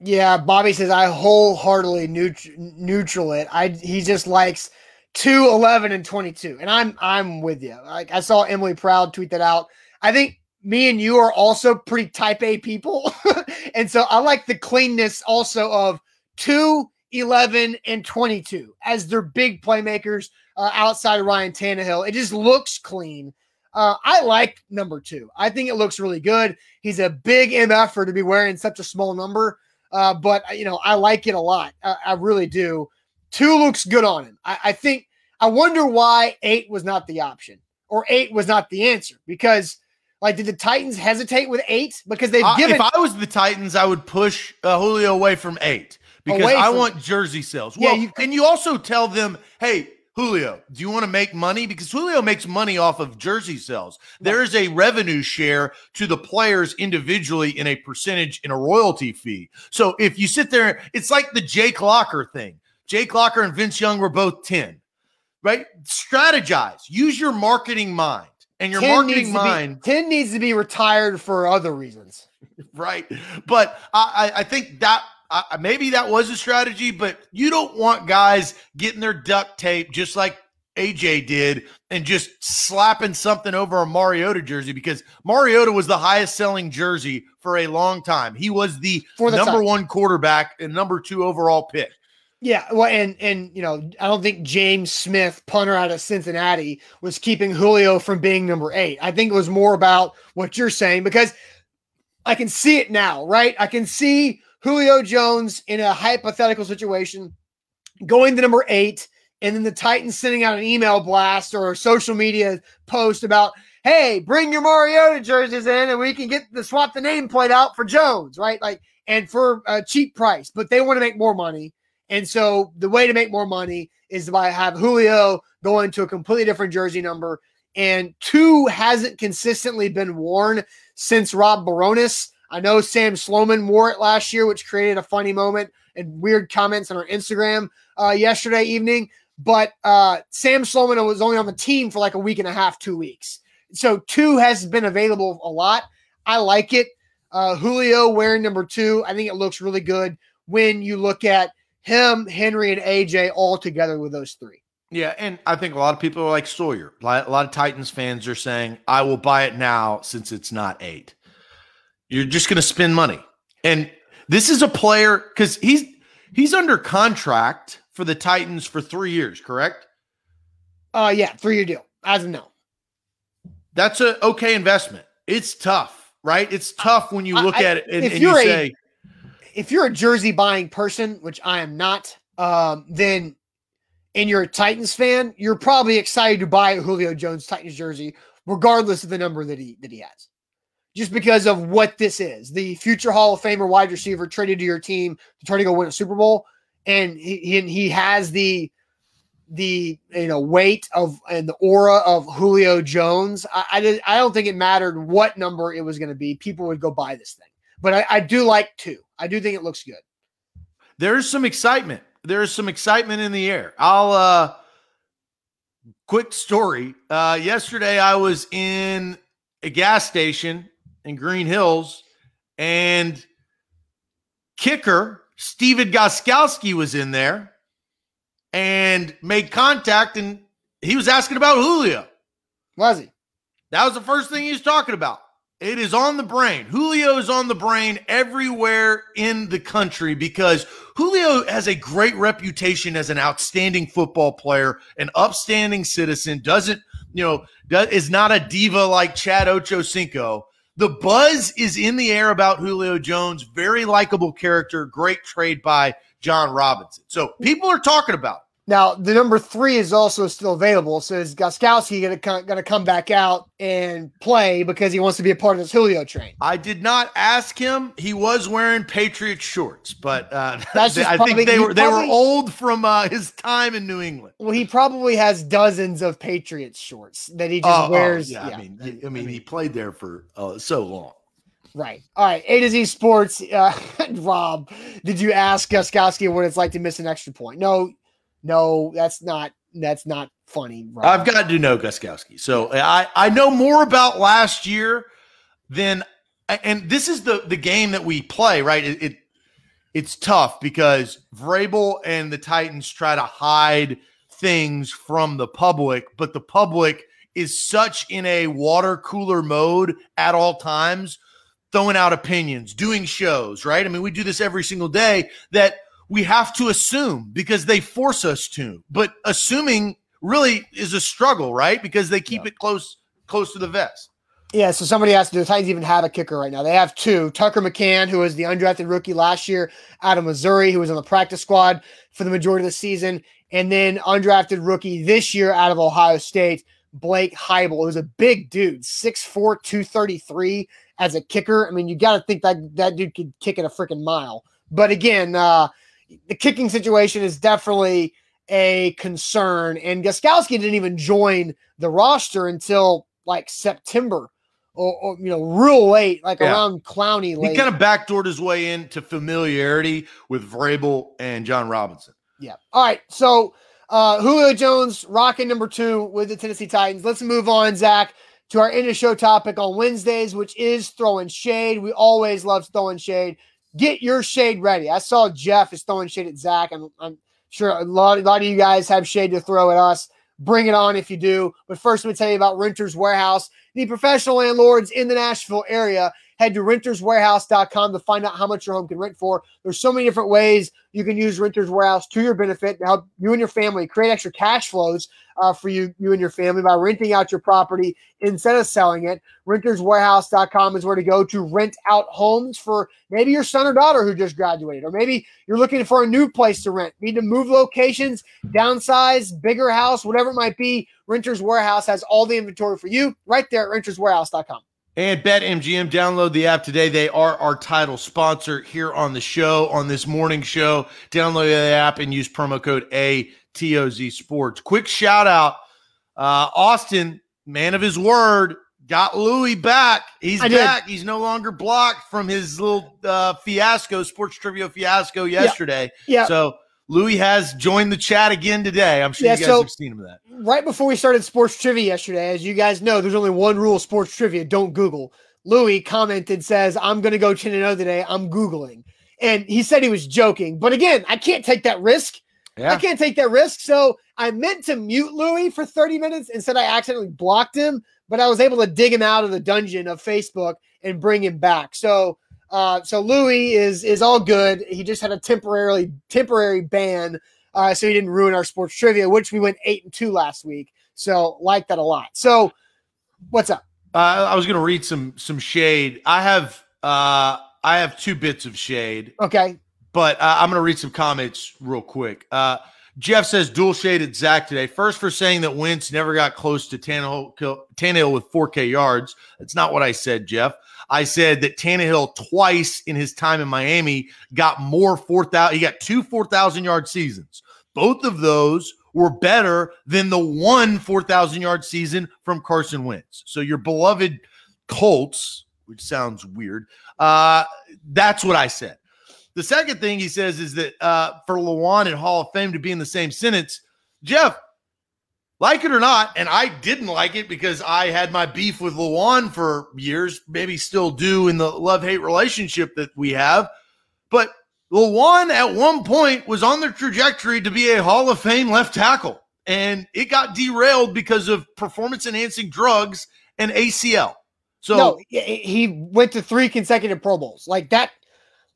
Yeah, Bobby says I wholeheartedly neut- neutral it. I he just likes 2, 11, and 22. And I'm I'm with you. Like I saw Emily Proud tweet that out. I think me and you are also pretty type A people. and so I like the cleanness also of 2 11, and 22 as their big playmakers uh, outside of Ryan Tannehill. It just looks clean. Uh, I like number two. I think it looks really good. He's a big MFer to be wearing such a small number, uh, but you know I like it a lot. I, I really do. Two looks good on him. I, I think. I wonder why eight was not the option or eight was not the answer because. Like, did the Titans hesitate with eight because they've given? if I was the Titans, I would push uh, Julio away from eight because I from, want jersey sales. Well, yeah, you, and you also tell them, hey, Julio, do you want to make money? Because Julio makes money off of jersey sales. There is a revenue share to the players individually in a percentage in a royalty fee. So if you sit there, it's like the Jake Locker thing. Jake Locker and Vince Young were both 10, right? Strategize, use your marketing mind. And your marketing mind. Be, 10 needs to be retired for other reasons. right. But I, I think that maybe that was a strategy, but you don't want guys getting their duct tape just like AJ did and just slapping something over a Mariota jersey because Mariota was the highest selling jersey for a long time. He was the, the number time. one quarterback and number two overall pick. Yeah, well, and and you know, I don't think James Smith, punter out of Cincinnati, was keeping Julio from being number eight. I think it was more about what you're saying because I can see it now, right? I can see Julio Jones in a hypothetical situation going to number eight, and then the Titans sending out an email blast or a social media post about, hey, bring your Mariota jerseys in and we can get the swap the name nameplate out for Jones, right? Like, and for a cheap price, but they want to make more money. And so the way to make more money is by have Julio going to a completely different jersey number. And two hasn't consistently been worn since Rob Bironas. I know Sam Sloman wore it last year, which created a funny moment and weird comments on our Instagram uh, yesterday evening. But uh, Sam Sloman was only on the team for like a week and a half, two weeks. So two has been available a lot. I like it. Uh, Julio wearing number two, I think it looks really good when you look at him, Henry, and AJ all together with those three. Yeah, and I think a lot of people are like Sawyer. A lot of Titans fans are saying, "I will buy it now since it's not eight. You're just going to spend money. And this is a player because he's he's under contract for the Titans for three years, correct? Uh yeah, three year deal. As of now. That's a okay investment. It's tough. right? It's tough when you look I, at it and, if and you you're a- if you're a jersey buying person, which I am not, um, then and you're a Titans fan, you're probably excited to buy a Julio Jones Titans jersey, regardless of the number that he that he has. Just because of what this is, the future Hall of Famer wide receiver traded to your team to try to go win a Super Bowl, and he he, has the the you know weight of and the aura of Julio Jones. I I, did, I don't think it mattered what number it was going to be. People would go buy this thing, but I, I do like two. I do think it looks good. there's some excitement. There's some excitement in the air. I'll uh quick story. Uh yesterday I was in a gas station in Green Hills and kicker Stephen Gostkowski was in there and made contact and he was asking about Julio. Was he? That was the first thing he was talking about. It is on the brain. Julio is on the brain everywhere in the country because Julio has a great reputation as an outstanding football player, an upstanding citizen, doesn't, you know, does, is not a diva like Chad Ochocinco. The buzz is in the air about Julio Jones, very likable character, great trade by Jon Robinson. So people are talking about it. Now the number three is also still available. So is Gostkowski going to come back out and play because he wants to be a part of this Julio train? I did not ask him. He was wearing Patriot shorts, but uh, That's just I probably- think they he were they probably- were old from uh, his time in New England. Well, he probably has dozens of Patriots shorts that he just Oh, oh, wears. yeah, I mean, I mean, he played there for uh, so long. Right. All right. A to Z Sports. Uh, Rob, did you ask Gostkowski what it's like to miss an extra point? No, no, that's not. That's not funny. Rob. I've got to know Gostkowski, so I I know more about last year than, and this is the the game that we play. Right, it, it it's tough because Vrabel and the Titans try to hide things from the public, but the public is such in a water cooler mode at all times, throwing out opinions, doing shows, right? I mean, we do this every single day that we have to assume because they force us to. But assuming really is a struggle, right? Because they keep Yeah. it close close to the vest. Yeah, so somebody asked, do the Titans even have a kicker right now? They have two. Tucker McCann, who was the undrafted rookie last year out of Missouri, who was on the practice squad for the majority of the season, and then undrafted rookie this year out of Ohio State, Blake Haubeil, who's a big dude, 6'4, 233 as a kicker. I mean, you got to think that that dude could kick it a freaking mile. But again, uh, the kicking situation is definitely a concern. And Gostkowski didn't even join the roster until like September or, or you know, real late, like Yeah. around Clowney late. He kind of backdoored his way into familiarity with Vrabel and Jon Robinson. Yeah. All right. So uh Julio Jones rocking number two with the Tennessee Titans. Let's move on, Zach, to our end of show topic on Wednesdays, which is throwing shade. We always love throwing shade. Get your shade ready. I saw Jeff is throwing shade at Zach. I'm, I'm sure a lot, a lot of you guys have shade to throw at us. Bring it on if you do. But first, let me tell you about Renters Warehouse, the professional landlords in the Nashville area. Head to renterswarehouse.com to find out how much your home can rent for. There's so many different ways you can use Renters Warehouse to your benefit to help you and your family create extra cash flows uh, for you, you and your family by renting out your property instead of selling it. Renterswarehouse.com is where to go to rent out homes for maybe your son or daughter who just graduated, or maybe you're looking for a new place to rent, need to move locations, downsize, bigger house, whatever it might be. Renters Warehouse has all the inventory for you right there at renterswarehouse.com. And BetMGM, download the app today. They are our title sponsor here on the show, on this morning show. Download the app and use promo code ATOZ Sports. Quick shout out uh, Austin, man of his word, got Louis back. He's I did. back. He's no longer blocked from his little uh, fiasco, sports trivia fiasco yesterday. Yeah. So Louis has joined the chat again today. I'm sure Yeah, you guys so- have seen him that. right before we started sports trivia yesterday, as you guys know, there's only one rule sports trivia don't Google. Louis commented, says, I'm going to go 10 0 today. I'm Googling. And he said he was joking. But again, I can't take that risk. I can't take that risk. So I meant to mute Louis for 30 minutes. Instead, I accidentally blocked him, but I was able to dig him out of the dungeon of Facebook and bring him back. So, uh, so Louis is is all good. He just had a temporarily temporary ban, uh, so he didn't ruin our sports trivia, which we went eight and two last week. So like that a lot. So, what's up? Uh, I was going to read some some shade. I have uh, I have two bits of shade. Okay, but uh, I'm going to read some comments real quick. Uh, Jeff says dual shaded Zach today. First for saying that Wentz never got close to Tannehill, Tannehill with 4K yards. That's not what I said, Jeff. I said that Tannehill twice in his time in Miami got more 4,000. He got two 4,000 yard seasons. Both of those were better than the one 4,000 yard season from Carson Wentz. So your beloved Colts, which sounds weird, uh, that's what I said. The second thing he says is that uh, for Lewan and Hall of Fame to be in the same sentence, Jeff, like it or not, and I didn't like it because I had my beef with Lewan for years, maybe still do in the love hate relationship that we have. But Lewan at one point was on the trajectory to be a Hall of Fame left tackle, and it got derailed because of performance enhancing drugs and ACL. So no, he went to three consecutive Pro Bowls. Like that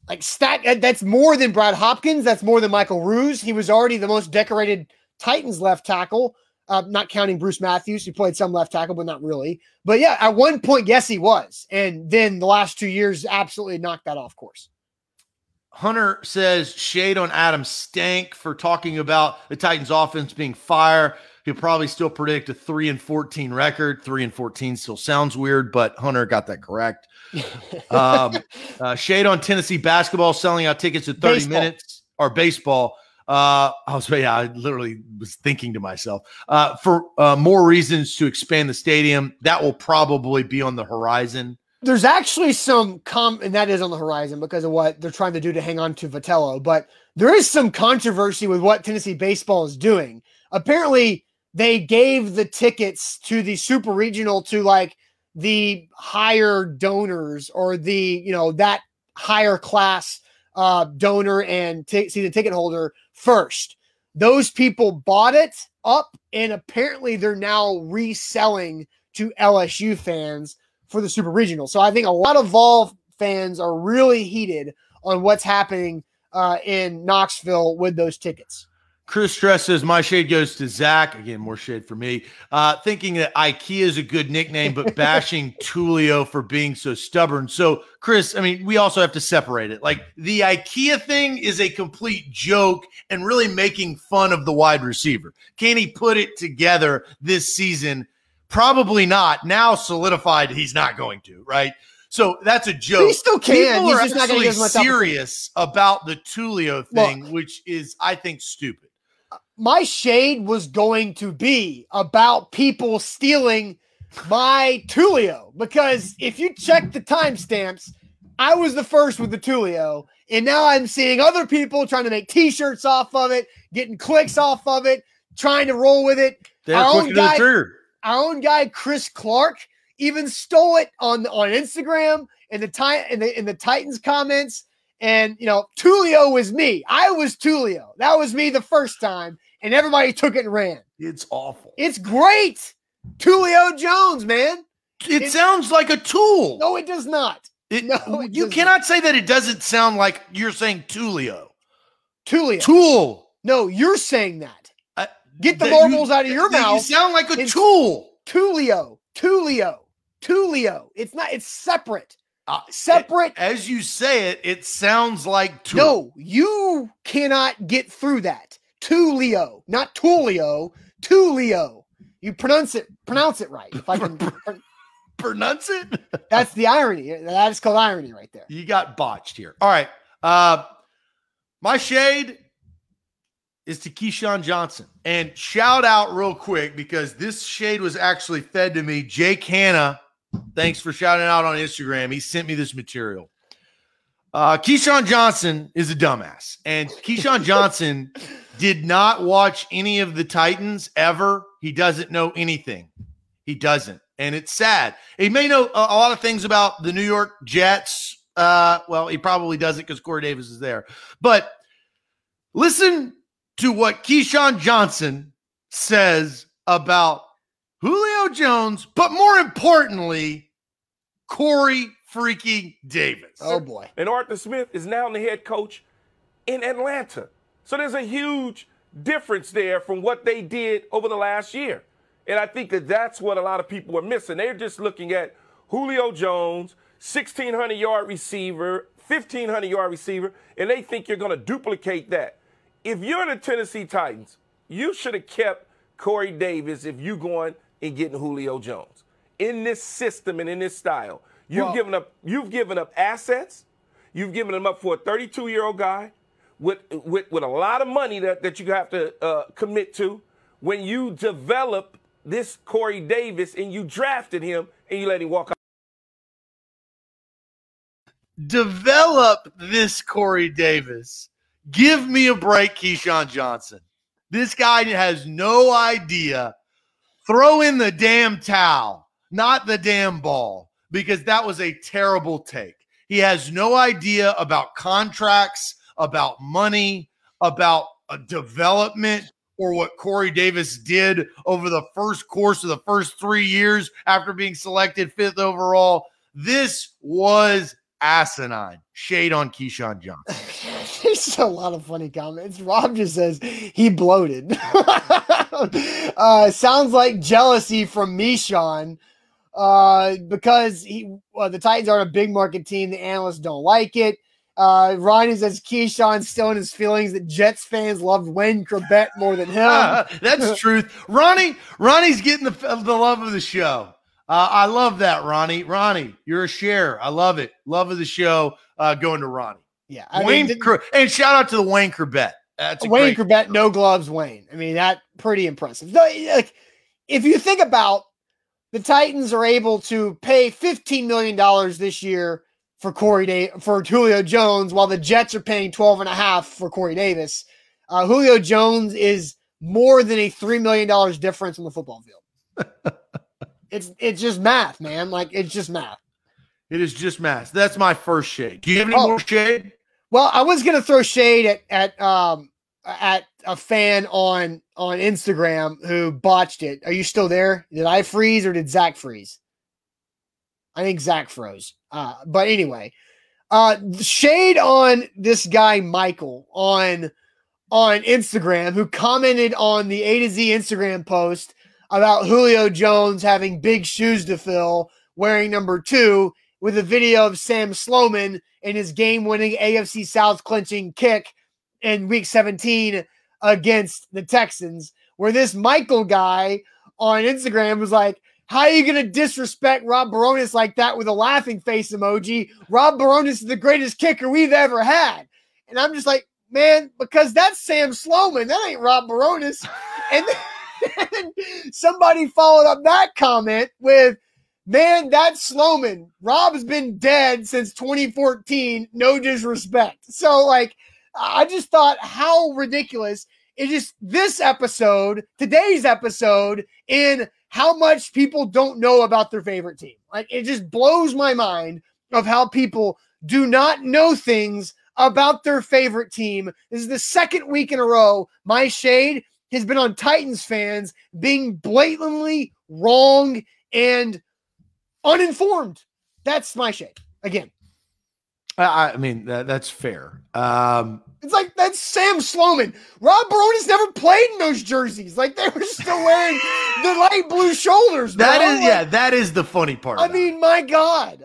like stat that's more than Brad Hopkins. That's more than Michael Roos. He was already the most decorated Titans left tackle, uh, not counting Bruce Matthews, who played some left tackle, but not really. But yeah, at one point, yes, he was, and then the last two years absolutely knocked that off course. Hunter says shade on Adam Stank for talking about the Titans offense being fire. He'll probably still predict a 3 and 14 record. 3 and 14 still sounds weird, but Hunter got that correct. um, uh, shade on Tennessee basketball selling out tickets in 30 baseball. minutes or baseball. Uh, I was, yeah, I literally was thinking to myself, uh, for uh, more reasons to expand the stadium, that will probably be on the horizon. There's actually some com, and that is on the horizon because of what they're trying to do to hang on to Vitello. But there is some controversy with what Tennessee baseball is doing. Apparently, they gave the tickets to the super regional to like the higher donors or the you know that higher class uh, donor and t- see the ticket holder first. Those people bought it up, and apparently they're now reselling to LSU fans for the Super Regional. So I think a lot of Vol fans are really heated on what's happening uh, in Knoxville with those tickets. Chris Stress says my shade goes to Zach. Again, more shade for me. Uh, thinking that IKEA is a good nickname, but bashing Tulio for being so stubborn. So, Chris, I mean, we also have to separate it. Like the IKEA thing is a complete joke and really making fun of the wide receiver. Can he put it together this season? Probably not. Now solidified, he's not going to, right? So that's a joke. He still can. People He's are actually serious about the Tulio thing, which is, I think, stupid my shade was going to be about people stealing my Tulio because if you check the timestamps, I was the first with the Tulio, and now I'm seeing other people trying to make T-shirts off of it, getting clicks off of it, trying to roll with it. Our own guy, our own guy Chris Clark even stole it on on Instagram and the time in the in the Titans comments. And you know, Tulio was me. I was Tulio. That was me the first time and everybody took it and ran. It's awful. It's great. Tulio Jones, man. It, it sounds like a tool. No, it does not. It, no, it you cannot not. say that it doesn't sound like you're saying Tulio. Tulio. Tool. No, you're saying that. Uh, Get the marbles out of your mouth. You sound like a it's tool. Tulio. Tulio. Tulio. It's not. It's separate. Uh, separate. As you say it, it sounds like tool. No, you cannot get through that. Tulio, not Tulio, Tulio. You pronounce it pronounce it right. If I can pronounce it. That's the irony. That is called irony right there. You got botched here. All right. Uh my shade is to Keyshawn Johnson. And shout out real quick because this shade was actually fed to me. Jake Hanna, thanks for shouting out on Instagram. He sent me this material. Uh, Keyshawn Johnson is a dumbass. And Keyshawn Johnson did not watch any of the Titans ever. He doesn't know anything. He doesn't. And it's sad. He may know a, a lot of things about the New York Jets. Uh, well, he probably doesn't because Corey Davis is there. But listen to what Keyshawn Johnson says about Julio Jones, but more importantly, Corey freaking Davis. Oh boy. And Arthur Smith is now the head coach in Atlanta. So there's a huge difference there from what they did over the last year. And I think that that's what a lot of people are missing. They're just looking at Julio Jones, 1,600 yard receiver, 1,500 yard receiver, and they think you're going to duplicate that. If you're the Tennessee Titans, you should have kept Corey Davis if you going and getting Julio Jones. In this system and in this style, you've Well- given up you've given up assets. You've given them up for a 32 year old guy with, with with a lot of money that, that you have to uh, commit to. When you develop this Corey Davis and you drafted him and you let him walk out. Develop this Corey Davis. Give me a break, Keyshawn Johnson. This guy has no idea. Throw in the damn towel, not the damn ball, because that was a terrible take. He has no idea about contracts, about money, about a development, or what Corey Davis did over the first course of the first three years after being selected fifth overall. This was asinine. Shade on Keyshawn Johnson. There's a lot of funny comments. Rob just says he bloated. uh, sounds like jealousy from Meshawn uh, because he the Titans aren't a big market team. The analysts don't like it. Uh, Ryan says Keyshawn's still in his feelings that Jets fans loved Wayne Chrebet more than him. That's truth. Ronnie, Ronnie's getting the, the love of the show. Uh, I love that, Ronnie. Ronnie, you're a share. I love it. Love of the show. Uh, going to Ronnie. yeah, I Wayne mean, Cor- and shout out to the Wayne Chrebet. That's a Wayne great- Chrebet, no gloves, Wayne. I mean, that pretty impressive. Like, if you think about the Titans are able to pay $15 million this year for Corey Day for Julio Jones, while the Jets are paying 12 and a half for Corey Davis. Uh, Julio Jones is more than a $3 million difference on the football field. it's it's just math, man. Like it's just math. It is just math. That's my first shade. Do you have any Oh. more shade? Well, I was gonna throw shade at at um at a fan on on Instagram who botched it. Are you still there? Did I freeze or did Zach freeze? I think Zach froze. Uh, but anyway, uh, shade on this guy Michael on on Instagram who commented on the A to Z Instagram post about Julio Jones having big shoes to fill, wearing number two, with a video of Sam Sloman in his game-winning AFC South clinching kick in Week 17 against the Texans, where this Michael guy on Instagram was like, "How are you going to disrespect Rob Bironas like that with a laughing face emoji? Rob Bironas is the greatest kicker we've ever had." And I'm just like, "Man, because that's Sam Sloman. That ain't Rob Bironas." And then somebody followed up that comment with, Man, that's Sloman. Rob's been dead since 2014. No disrespect. So, like, I just thought how ridiculous it is just this episode, today's episode, in how much people don't know about their favorite team. Like, it just blows my mind of how people do not know things about their favorite team. This is the second week in a row. My shade has been on Titans fans being blatantly wrong and uninformed. That's my shade. Again, I, I mean, that, that's fair. Um, it's like that's Sam Sloman. Rob Bironas never played in those jerseys. Like they were still wearing the light blue shoulders. that bro. is, Like, yeah, that is the funny part. I about it. mean, my God.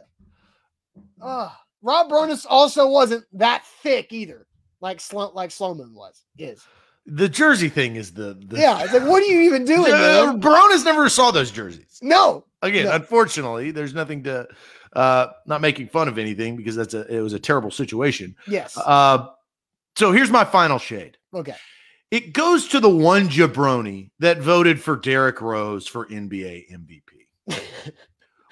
Uh, Rob Bironas also wasn't that thick either, like Slo- like Sloman was. Is the jersey thing is the, the yeah. It's like, what are you even doing? Uh. Bironas never saw those jerseys. No, Again, No. unfortunately, there's nothing to uh not making fun of anything because that's a it was a terrible situation. yes, Uh so here's my final shade. okay. It goes to the one jabroni that voted for Derrick Rose for NBA MVP.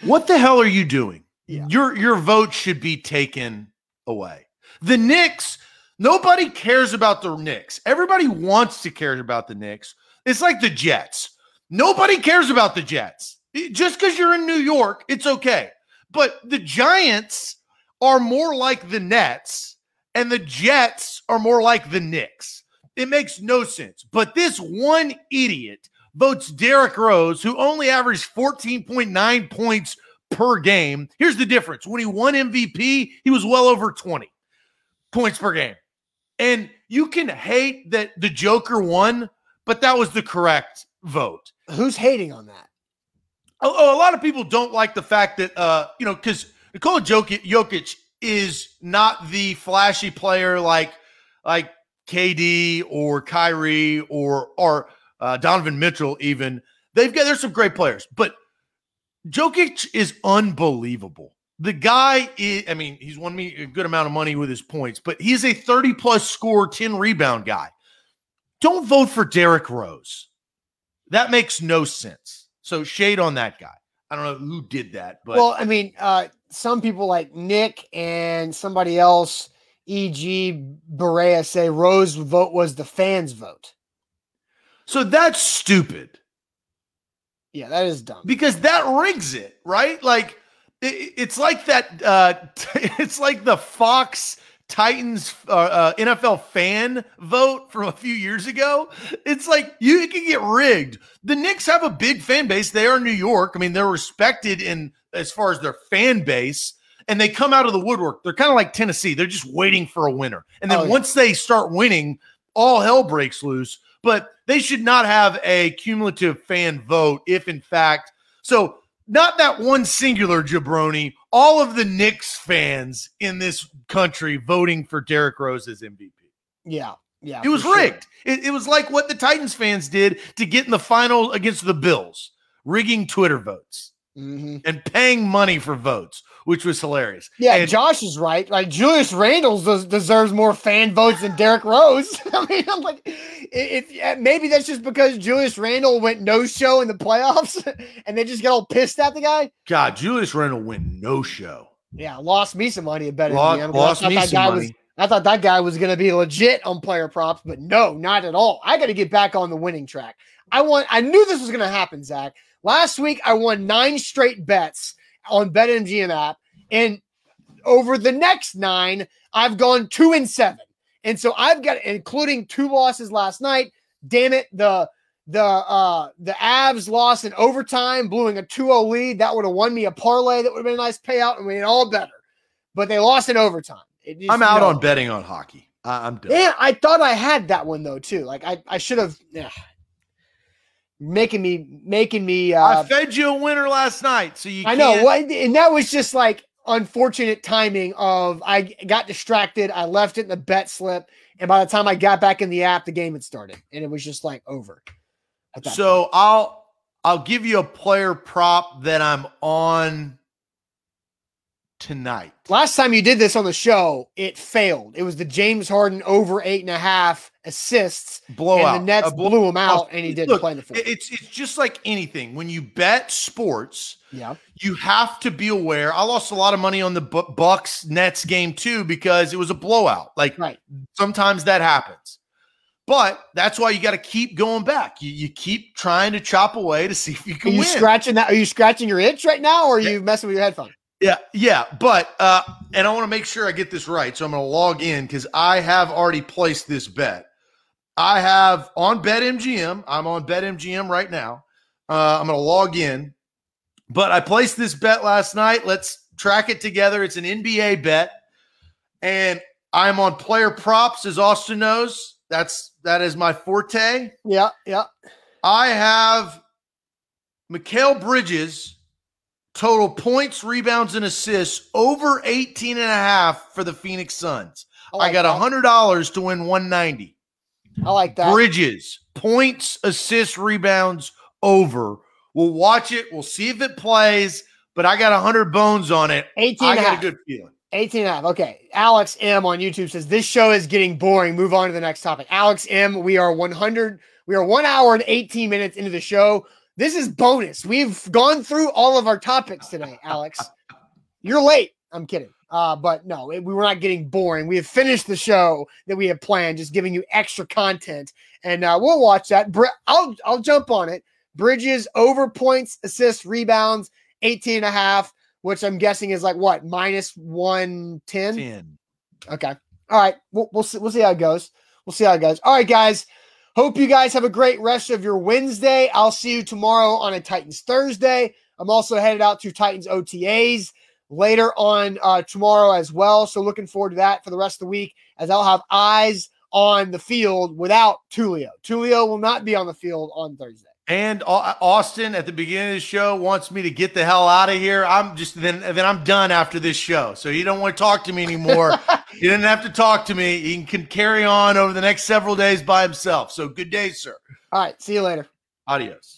what the hell are you doing? Yeah. Your your vote should be taken away. The Knicks, nobody cares about the Knicks. Everybody wants to care about the Knicks. It's like the Jets. Nobody cares about the Jets. Just because you're in New York, it's okay. But the Giants are more like the Nets, and the Jets are more like the Knicks. It makes no sense. But this one idiot votes Derrick Rose, who only averaged 14.9 points per game. Here's the difference when he won MVP, he was well over 20 points per game. And you can hate that the Joker won, but that was the correct vote. Who's hating on that? Oh, oh, a lot of people don't like the fact that uh, you know, because Nikola Jokic, Jokic is not the flashy player like like KD or Kyrie or or uh, Donovan Mitchell. Even they've got there's some great players, but Jokic is unbelievable. The guy is, I mean, he's won me a good amount of money with his points, but he's a 30 plus score, 10 rebound guy. Don't vote for Derrick Rose. That makes no sense. So shade on that guy. I don't know who did that, but well, I mean, uh, some people like Nick and somebody else, e.g., Berea, say Rose vote was the fans' vote. So that's stupid. Yeah, that is dumb. Because that rigs it, right? Like it, it's like that. Uh, it's like the Fox Titans uh, uh, NFL fan vote from a few years ago. It's like you it can get rigged. The Knicks have a big fan base. They are New York. I mean, they're respected in as far as their fan base, and they come out of the woodwork. They're kind of like Tennessee. They're just waiting for a winner, and then oh, yeah. once they start winning, all hell breaks loose. But they should not have a cumulative fan vote if, in fact, so not that one singular jabroni, all of the Knicks fans in this country voting for Derrick Rose as MVP. Yeah. Yeah. It was rigged. Sure. It, it, was like what the Titans fans did to get in the final against the Bills, rigging Twitter votes mm-hmm. and paying money for votes, which was hilarious. Yeah, and, Josh is right. Like Julius Randle des- deserves more fan votes than Derrick Rose. I mean, I'm like, if, maybe that's just because Julius Randle went no show in the playoffs, and they just get all pissed at the guy. God, Julius Randle went no show. Yeah, lost me some money. I bet lost, lost me some money. Was, I thought that guy was going to be legit on player props, but no, not at all. I got to get back on the winning track. I want. I knew this was going to happen, Zach. Last week, I won nine straight bets on BetMGM app. And over the next nine, I've gone two and seven. And so I've got, including two losses last night. Damn it. The, the, uh, the Avs lost in overtime, blowing a 2 0 lead. That would have won me a parlay. That would have been a nice payout and made it all better. But they lost in overtime. Just, I'm out know, on betting on hockey. I, am done. Yeah, I thought I had that one though too. Like I, I should have. Yeah, making me making me uh, I fed you a winner last night, so you I know what and that was just like unfortunate timing of I got distracted, I left it in the bet slip, and by the time I got back in the app, the game had started and it was just like over. So point. I'll I'll give you a player prop that I'm on tonight. Last time you did this on the show, it failed. It was the James Harden over eight and a half assists blowout. the Nets blow, blew him out, and he didn't look, play the fourth. It's it's just like anything. When you bet sports, yeah, you have to be aware. I lost a lot of money on the Bucks Nets game too because it was a blowout. Like right. sometimes that happens. But that's why you got to keep going back. You, you keep trying to chop away to see if you can are you win. Scratching that? Are you scratching your itch right now, or are yeah. you messing with your headphone? Yeah, yeah, but uh, and I want to make sure I get this right, so I'm going to log in because I have already placed this bet. I have on BetMGM. I'm on BetMGM right now. Uh, I'm going to log in, but I placed this bet last night. Let's track it together. It's an NBA bet, and I'm on player props, as Austin knows. That's that is my forte. Yeah, yeah. I have Mikal Bridges total points, rebounds, and assists over 18 and a half for the Phoenix Suns. I, like I got a hundred dollars to win 190. I like that. Bridges, points, assists, rebounds over. We'll watch it. We'll see if it plays, but I got a hundred bones on it. 18 I got half. a good feeling. 18 and a half. Okay. Alex M on YouTube says this show is getting boring. Move on to the next topic. Alex M, we are 100. We are one hour and 18 minutes into the show. This is bonus. We've gone through all of our topics today, Alex. You're late. I'm kidding. Uh, but no, it, we were not getting boring. We have finished the show that we had planned, just giving you extra content, and uh, we'll watch that. Br- I'll I'll jump on it. Bridges over points, assists, rebounds, 18 and a half, which I'm guessing is like what minus 110. 10. Okay. All right. We'll, we'll see. We'll see how it goes. We'll see how it goes. All right, guys. Hope you guys have a great rest of your Wednesday. I'll see you tomorrow on a Titans Thursday. I'm also headed out to Titans OTAs later on uh, tomorrow as well. So looking forward to that for the rest of the week as I'll have eyes on the field without Tulio. Tulio will not be on the field on Thursday. And Austin at the beginning of the show wants me to get the hell out of here. I'm just then then I'm done after this show. So you don't want to talk to me anymore. he didn't have to talk to me. He can carry on over the next several days by himself. So good day, sir. All right. See you later. Adios.